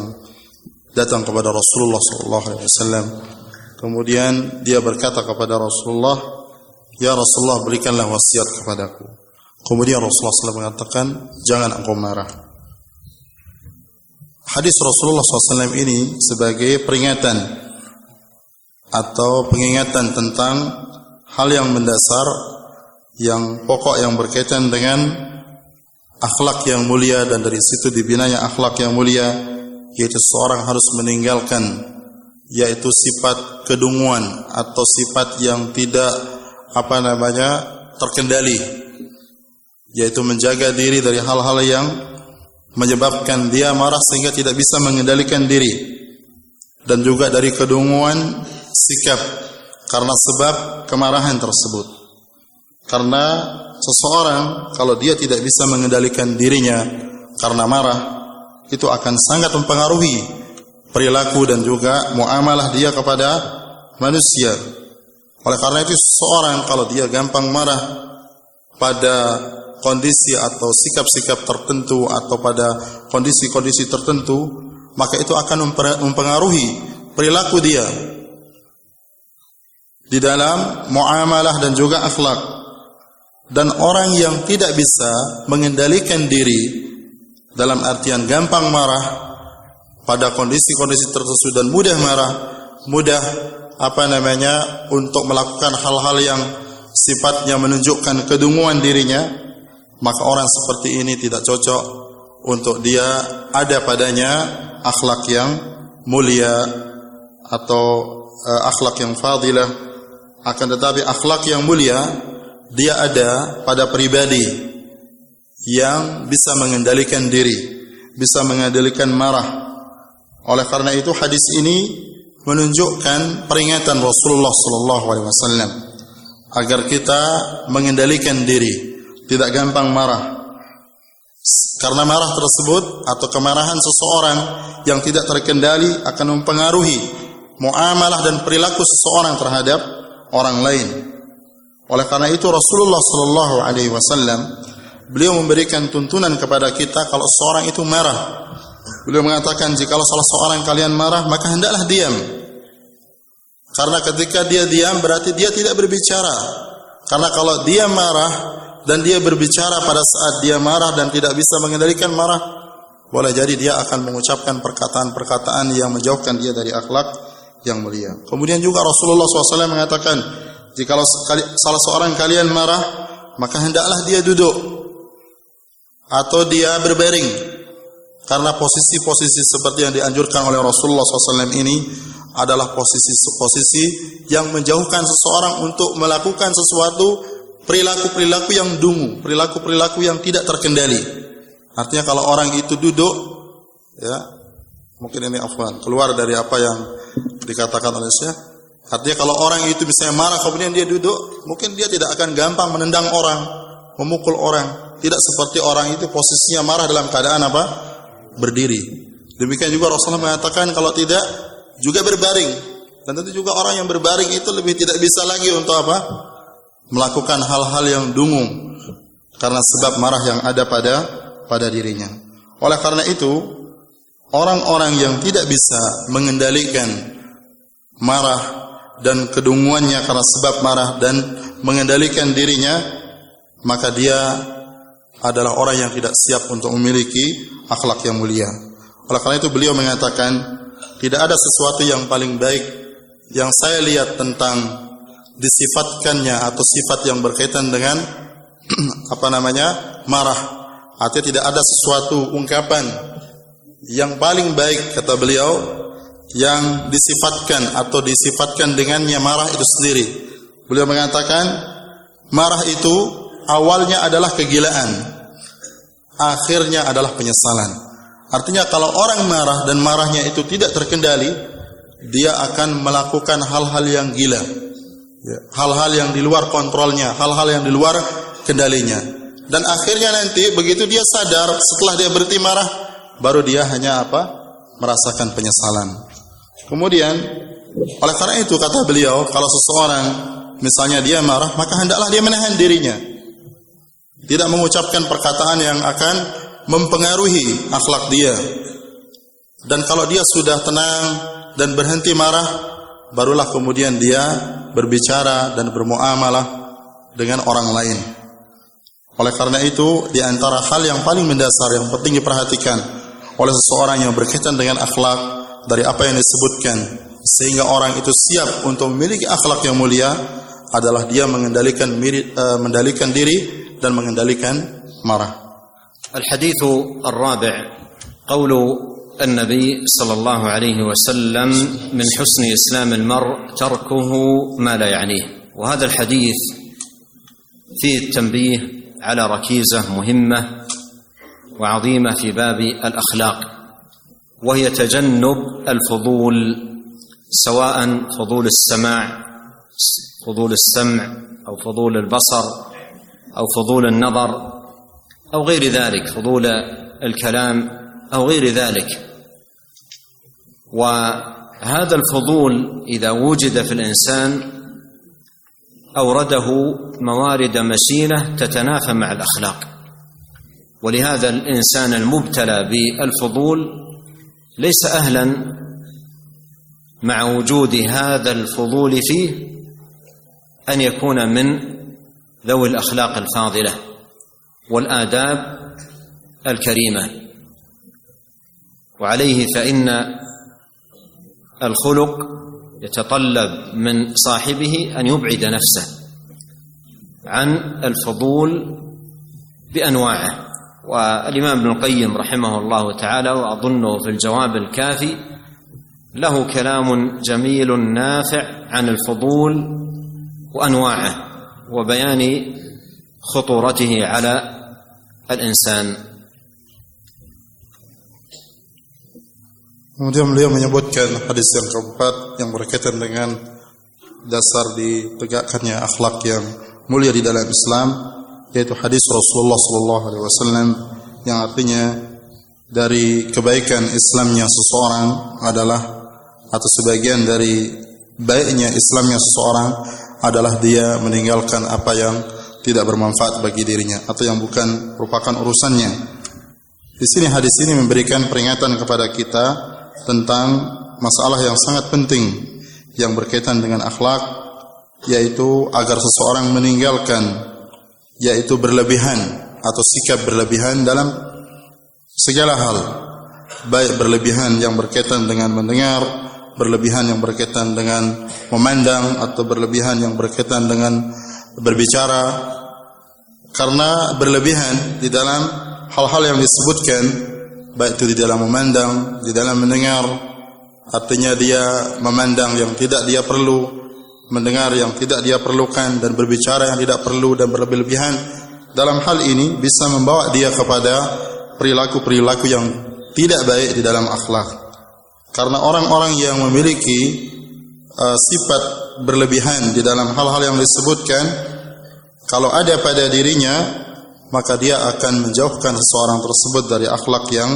Speaker 1: datang kepada Rasulullah SAW. Kemudian dia berkata kepada Rasulullah, Ya Rasulullah berikanlah wasiat kepadaku. Kemudian Rasulullah SAW mengatakan, jangan engkau marah. Hadis Rasulullah SAW ini sebagai peringatan atau pengingatan tentang hal yang mendasar, yang pokok yang berkaitan dengan akhlak yang mulia dan dari situ dibinanya akhlak yang mulia yaitu seorang harus meninggalkan yaitu sifat kedunguan atau sifat yang tidak apa namanya terkendali yaitu menjaga diri dari hal-hal yang menyebabkan dia marah sehingga tidak bisa mengendalikan diri dan juga dari kedunguan sikap karena sebab kemarahan tersebut karena seseorang kalau dia tidak bisa mengendalikan dirinya karena marah itu akan sangat mempengaruhi perilaku dan juga muamalah dia kepada manusia. Oleh karena itu seorang kalau dia gampang marah pada kondisi atau sikap-sikap tertentu atau pada kondisi-kondisi tertentu, maka itu akan mempengaruhi perilaku dia di dalam muamalah dan juga akhlak. Dan orang yang tidak bisa mengendalikan diri dalam artian gampang marah pada kondisi-kondisi tertentu dan mudah marah, mudah apa namanya untuk melakukan hal-hal yang sifatnya menunjukkan kedunguan dirinya, maka orang seperti ini tidak cocok untuk dia ada padanya akhlak yang mulia atau uh, akhlak yang fadilah. Akan tetapi akhlak yang mulia dia ada pada pribadi yang bisa mengendalikan diri, bisa mengendalikan marah. Oleh karena itu hadis ini menunjukkan peringatan Rasulullah sallallahu alaihi wasallam agar kita mengendalikan diri, tidak gampang marah. Karena marah tersebut atau kemarahan seseorang yang tidak terkendali akan mempengaruhi muamalah dan perilaku seseorang terhadap orang lain. Oleh karena itu Rasulullah sallallahu alaihi wasallam beliau memberikan tuntunan kepada kita kalau seorang itu marah. Beliau mengatakan jika salah seorang kalian marah maka hendaklah diam. Karena ketika dia diam berarti dia tidak berbicara. Karena kalau dia marah dan dia berbicara pada saat dia marah dan tidak bisa mengendalikan marah, boleh jadi dia akan mengucapkan perkataan-perkataan yang menjauhkan dia dari akhlak yang mulia. Kemudian juga Rasulullah SAW mengatakan, jika salah seorang kalian marah, maka hendaklah dia duduk atau dia berbaring. Karena posisi-posisi seperti yang dianjurkan oleh Rasulullah SAW ini adalah posisi-posisi yang menjauhkan seseorang untuk melakukan sesuatu perilaku-perilaku yang dungu, perilaku-perilaku yang tidak terkendali. Artinya kalau orang itu duduk, ya mungkin ini afwan, keluar dari apa yang dikatakan oleh saya. Artinya kalau orang itu misalnya marah kemudian dia duduk, mungkin dia tidak akan gampang menendang orang, memukul orang. Tidak seperti orang itu posisinya marah dalam keadaan apa? Berdiri. Demikian juga Rasulullah mengatakan kalau tidak juga berbaring. Dan tentu juga orang yang berbaring itu lebih tidak bisa lagi untuk apa? Melakukan hal-hal yang dungu karena sebab marah yang ada pada pada dirinya. Oleh karena itu, orang-orang yang tidak bisa mengendalikan marah dan kedunguannya karena sebab marah dan mengendalikan dirinya, maka dia adalah orang yang tidak siap untuk memiliki akhlak yang mulia. Oleh karena itu beliau mengatakan, tidak ada sesuatu yang paling baik yang saya lihat tentang disifatkannya atau sifat yang berkaitan dengan apa namanya marah. Artinya tidak ada sesuatu ungkapan yang paling baik kata beliau yang disifatkan atau disifatkan dengannya marah itu sendiri. Beliau mengatakan marah itu awalnya adalah kegilaan, akhirnya adalah penyesalan. Artinya kalau orang marah dan marahnya itu tidak terkendali, dia akan melakukan hal-hal yang gila. Ya, hal-hal yang di luar kontrolnya, hal-hal yang di luar kendalinya. Dan akhirnya nanti begitu dia sadar setelah dia berhenti marah, baru dia hanya apa? merasakan penyesalan. Kemudian oleh karena itu kata beliau, kalau seseorang misalnya dia marah, maka hendaklah dia menahan dirinya. Tidak mengucapkan perkataan yang akan mempengaruhi akhlak dia. Dan kalau dia sudah tenang dan berhenti marah, barulah kemudian dia berbicara dan bermuamalah dengan orang lain. Oleh karena itu, di antara hal yang paling mendasar yang penting diperhatikan oleh seseorang yang berkaitan dengan akhlak dari apa yang disebutkan sehingga orang itu siap untuk memiliki akhlak yang mulia adalah dia mengendalikan mirip, uh, mengendalikan diri dan mengendalikan marah.
Speaker 2: الحديث الرابع قول النبي صلى الله عليه وسلم من حسن اسلام المرء تركه ما لا يعنيه وهذا الحديث فيه التنبيه على ركيزه مهمه وعظيمه في باب الاخلاق وهي تجنب الفضول سواء فضول السماع فضول السمع أو فضول البصر أو فضول النظر أو غير ذلك فضول الكلام أو غير ذلك. وهذا الفضول إذا وجد في الإنسان أورده موارد مسينه تتنافى مع الأخلاق. ولهذا الإنسان المبتلى بالفضول ليس أهلا مع وجود هذا الفضول فيه أن يكون من ذوي الأخلاق الفاضلة والآداب الكريمة. وعليه فإن الخلق يتطلب من صاحبه أن يبعد نفسه عن الفضول بأنواعه. والإمام ابن القيم رحمه الله تعالى وأظنه في الجواب الكافي له كلام جميل نافع عن الفضول وأنواعه وبيان خطورته على الإنسان
Speaker 1: Kemudian beliau menyebutkan hadis yang keempat yang berkaitan dengan dasar ditegakkannya akhlak yang mulia di dalam Islam yaitu hadis Rasulullah sallallahu alaihi wasallam yang artinya dari kebaikan Islamnya seseorang adalah atau sebagian dari baiknya Islamnya seseorang adalah dia meninggalkan apa yang tidak bermanfaat bagi dirinya atau yang bukan merupakan urusannya. Di sini hadis ini memberikan peringatan kepada kita tentang masalah yang sangat penting yang berkaitan dengan akhlak yaitu agar seseorang meninggalkan yaitu berlebihan atau sikap berlebihan dalam segala hal. Baik berlebihan yang berkaitan dengan mendengar berlebihan yang berkaitan dengan memandang atau berlebihan yang berkaitan dengan berbicara. Karena berlebihan di dalam hal-hal yang disebutkan baik itu di dalam memandang, di dalam mendengar, artinya dia memandang yang tidak dia perlu, mendengar yang tidak dia perlukan dan berbicara yang tidak perlu dan berlebihan. Dalam hal ini bisa membawa dia kepada perilaku-perilaku yang tidak baik di dalam akhlak. Karena orang-orang yang memiliki uh, sifat berlebihan di dalam hal-hal yang disebutkan, kalau ada pada dirinya maka dia akan menjauhkan seseorang tersebut dari akhlak yang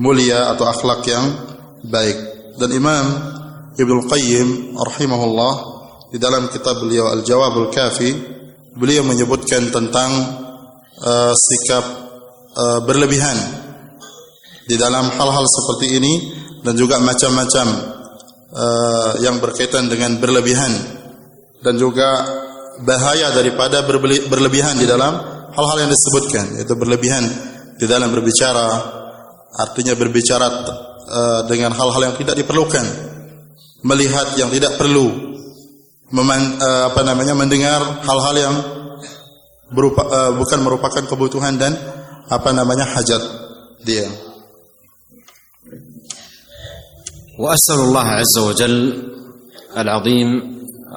Speaker 1: mulia atau akhlak yang baik. Dan Imam Ibnu Qayyim rahimahullah di dalam kitab beliau Al-Jawabul Kafi beliau menyebutkan tentang uh, sikap uh, berlebihan di dalam hal-hal seperti ini dan juga macam-macam uh, yang berkaitan dengan berlebihan dan juga bahaya daripada berlebihan di dalam hal-hal yang disebutkan yaitu berlebihan di dalam berbicara artinya berbicara uh, dengan hal-hal yang tidak diperlukan melihat yang tidak perlu meman, uh, apa namanya mendengar hal-hal yang berupa, uh, bukan merupakan kebutuhan dan apa namanya hajat dia.
Speaker 2: واسال الله عز وجل العظيم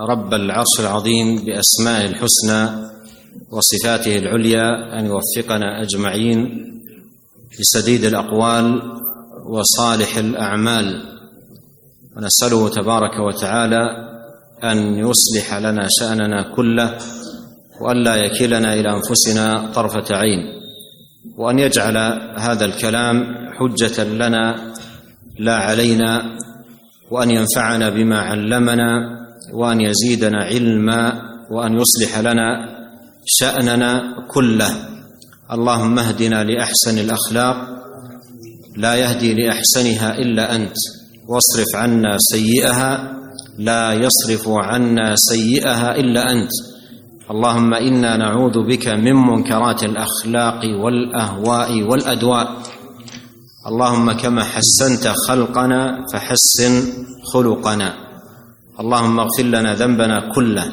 Speaker 2: رب العرش العظيم باسمائه الحسنى وصفاته العليا ان يوفقنا اجمعين لسديد الاقوال وصالح الاعمال ونساله تبارك وتعالى أن يصلح لنا شأننا كله والا يكلنا إلى أنفسنا طرفة عين وأن يجعل هذا الكلام حجة لنا لا علينا وأن ينفعنا بما علمنا وأن يزيدنا علما وأن يصلح لنا شأننا كله. اللهم اهدنا لأحسن الأخلاق لا يهدي لأحسنها إلا أنت واصرف عنا سيئها لا يصرف عنا سيئها إلا أنت. اللهم إنا نعوذ بك من منكرات الأخلاق والأهواء والأدواء. اللهم كما حسنت خلقنا فحسن خلقنا. اللهم اغفر لنا ذنبنا كله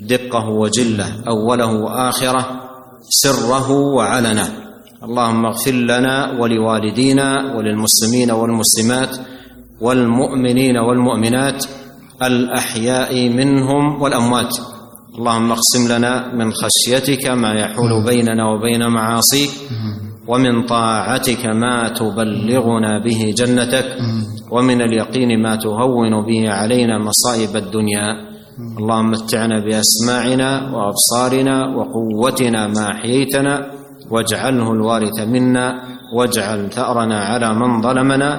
Speaker 2: دقه وجله أوله وآخره سره وعلنه. اللهم اغفر لنا ولوالدينا وللمسلمين والمسلمات والمؤمنين والمؤمنات الأحياء منهم والأموات. اللهم اقسم لنا من خشيتك ما يحول بيننا وبين معاصيك ومن طاعتك ما تبلغنا به جنتك ومن اليقين ما تهون به علينا مصائب الدنيا. اللهم متعنا بأسماعنا وأبصارنا وقوتنا ما أحييتنا واجعله الوارث منا واجعل ثأرنا على من ظلمنا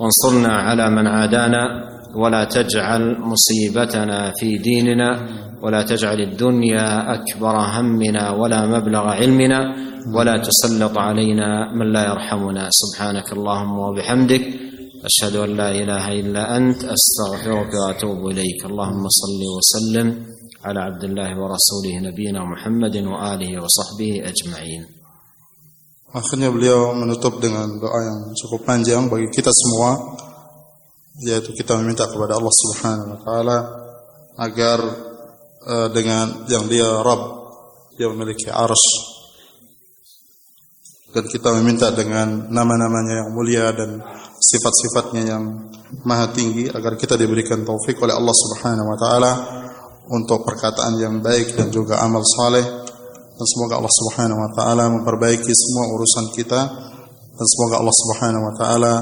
Speaker 2: وانصرنا على من عادانا. ولا تجعل مصيبتنا في ديننا ولا تجعل الدنيا أكبر همنا ولا مبلغ علمنا ولا تسلط علينا من لا يرحمنا. سبحانك اللهم وبحمدك أشهد أن لا إله إلا أنت أستغفرك وأتوب إليك. اللهم صل وسلم على عبد الله ورسوله نبينا محمد وآله وصحبه أجمعين.
Speaker 1: Akhirnya beliau menutup dengan doa yang cukup panjang bagi kita semua. Yaitu kita meminta kepada Allah Subhanahu wa taala agar uh, dengan yang dia Rabb dia memiliki arsy dan kita meminta dengan nama-namanya yang mulia dan sifat-sifatnya yang maha tinggi agar kita diberikan taufik oleh Allah Subhanahu wa taala untuk perkataan yang baik dan juga amal saleh. Dan semoga Allah Subhanahu wa taala memperbaiki semua urusan kita. Dan semoga Allah Subhanahu wa taala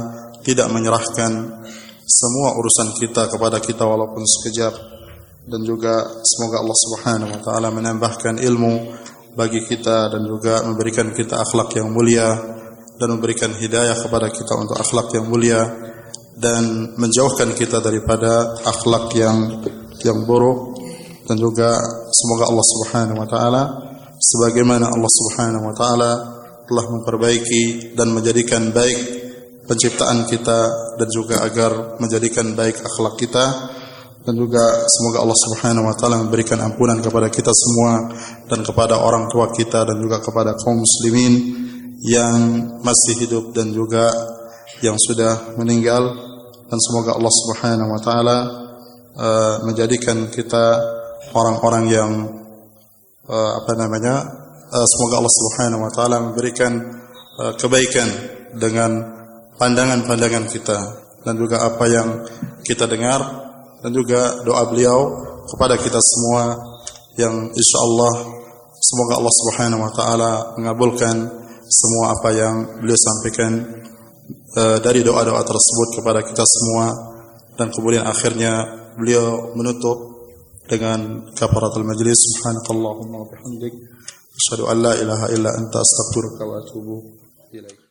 Speaker 1: tidak menyerahkan semua urusan kita kepada kita walaupun sekejap dan juga semoga Allah Subhanahu wa taala menambahkan ilmu bagi kita dan juga memberikan kita akhlak yang mulia dan memberikan hidayah kepada kita untuk akhlak yang mulia dan menjauhkan kita daripada akhlak yang yang buruk. Dan juga semoga Allah Subhanahu wa taala sebagaimana Allah Subhanahu wa taala telah memperbaiki dan menjadikan baik penciptaan kita dan juga agar menjadikan baik akhlak kita. Dan juga semoga Allah Subhanahu wa taala memberikan ampunan kepada kita semua dan kepada orang tua kita dan juga kepada kaum muslimin yang masih hidup dan juga yang sudah meninggal. Dan semoga Allah Subhanahu wa taala uh, menjadikan kita orang-orang yang uh, apa namanya uh, semoga Allah Subhanahu wa taala memberikan uh, kebaikan dengan pandangan-pandangan kita dan juga apa yang kita dengar dan juga doa beliau kepada kita semua yang insya Allah semoga Allah Subhanahu wa taala mengabulkan semua apa yang beliau sampaikan uh, dari doa-doa tersebut kepada kita semua dan kemudian akhirnya beliau menutup dengan kafaratul majlis. Subhanakallahumma wa bihamdik asyhadu an la ilaha illa anta astaghfiruka wa atubu ilaik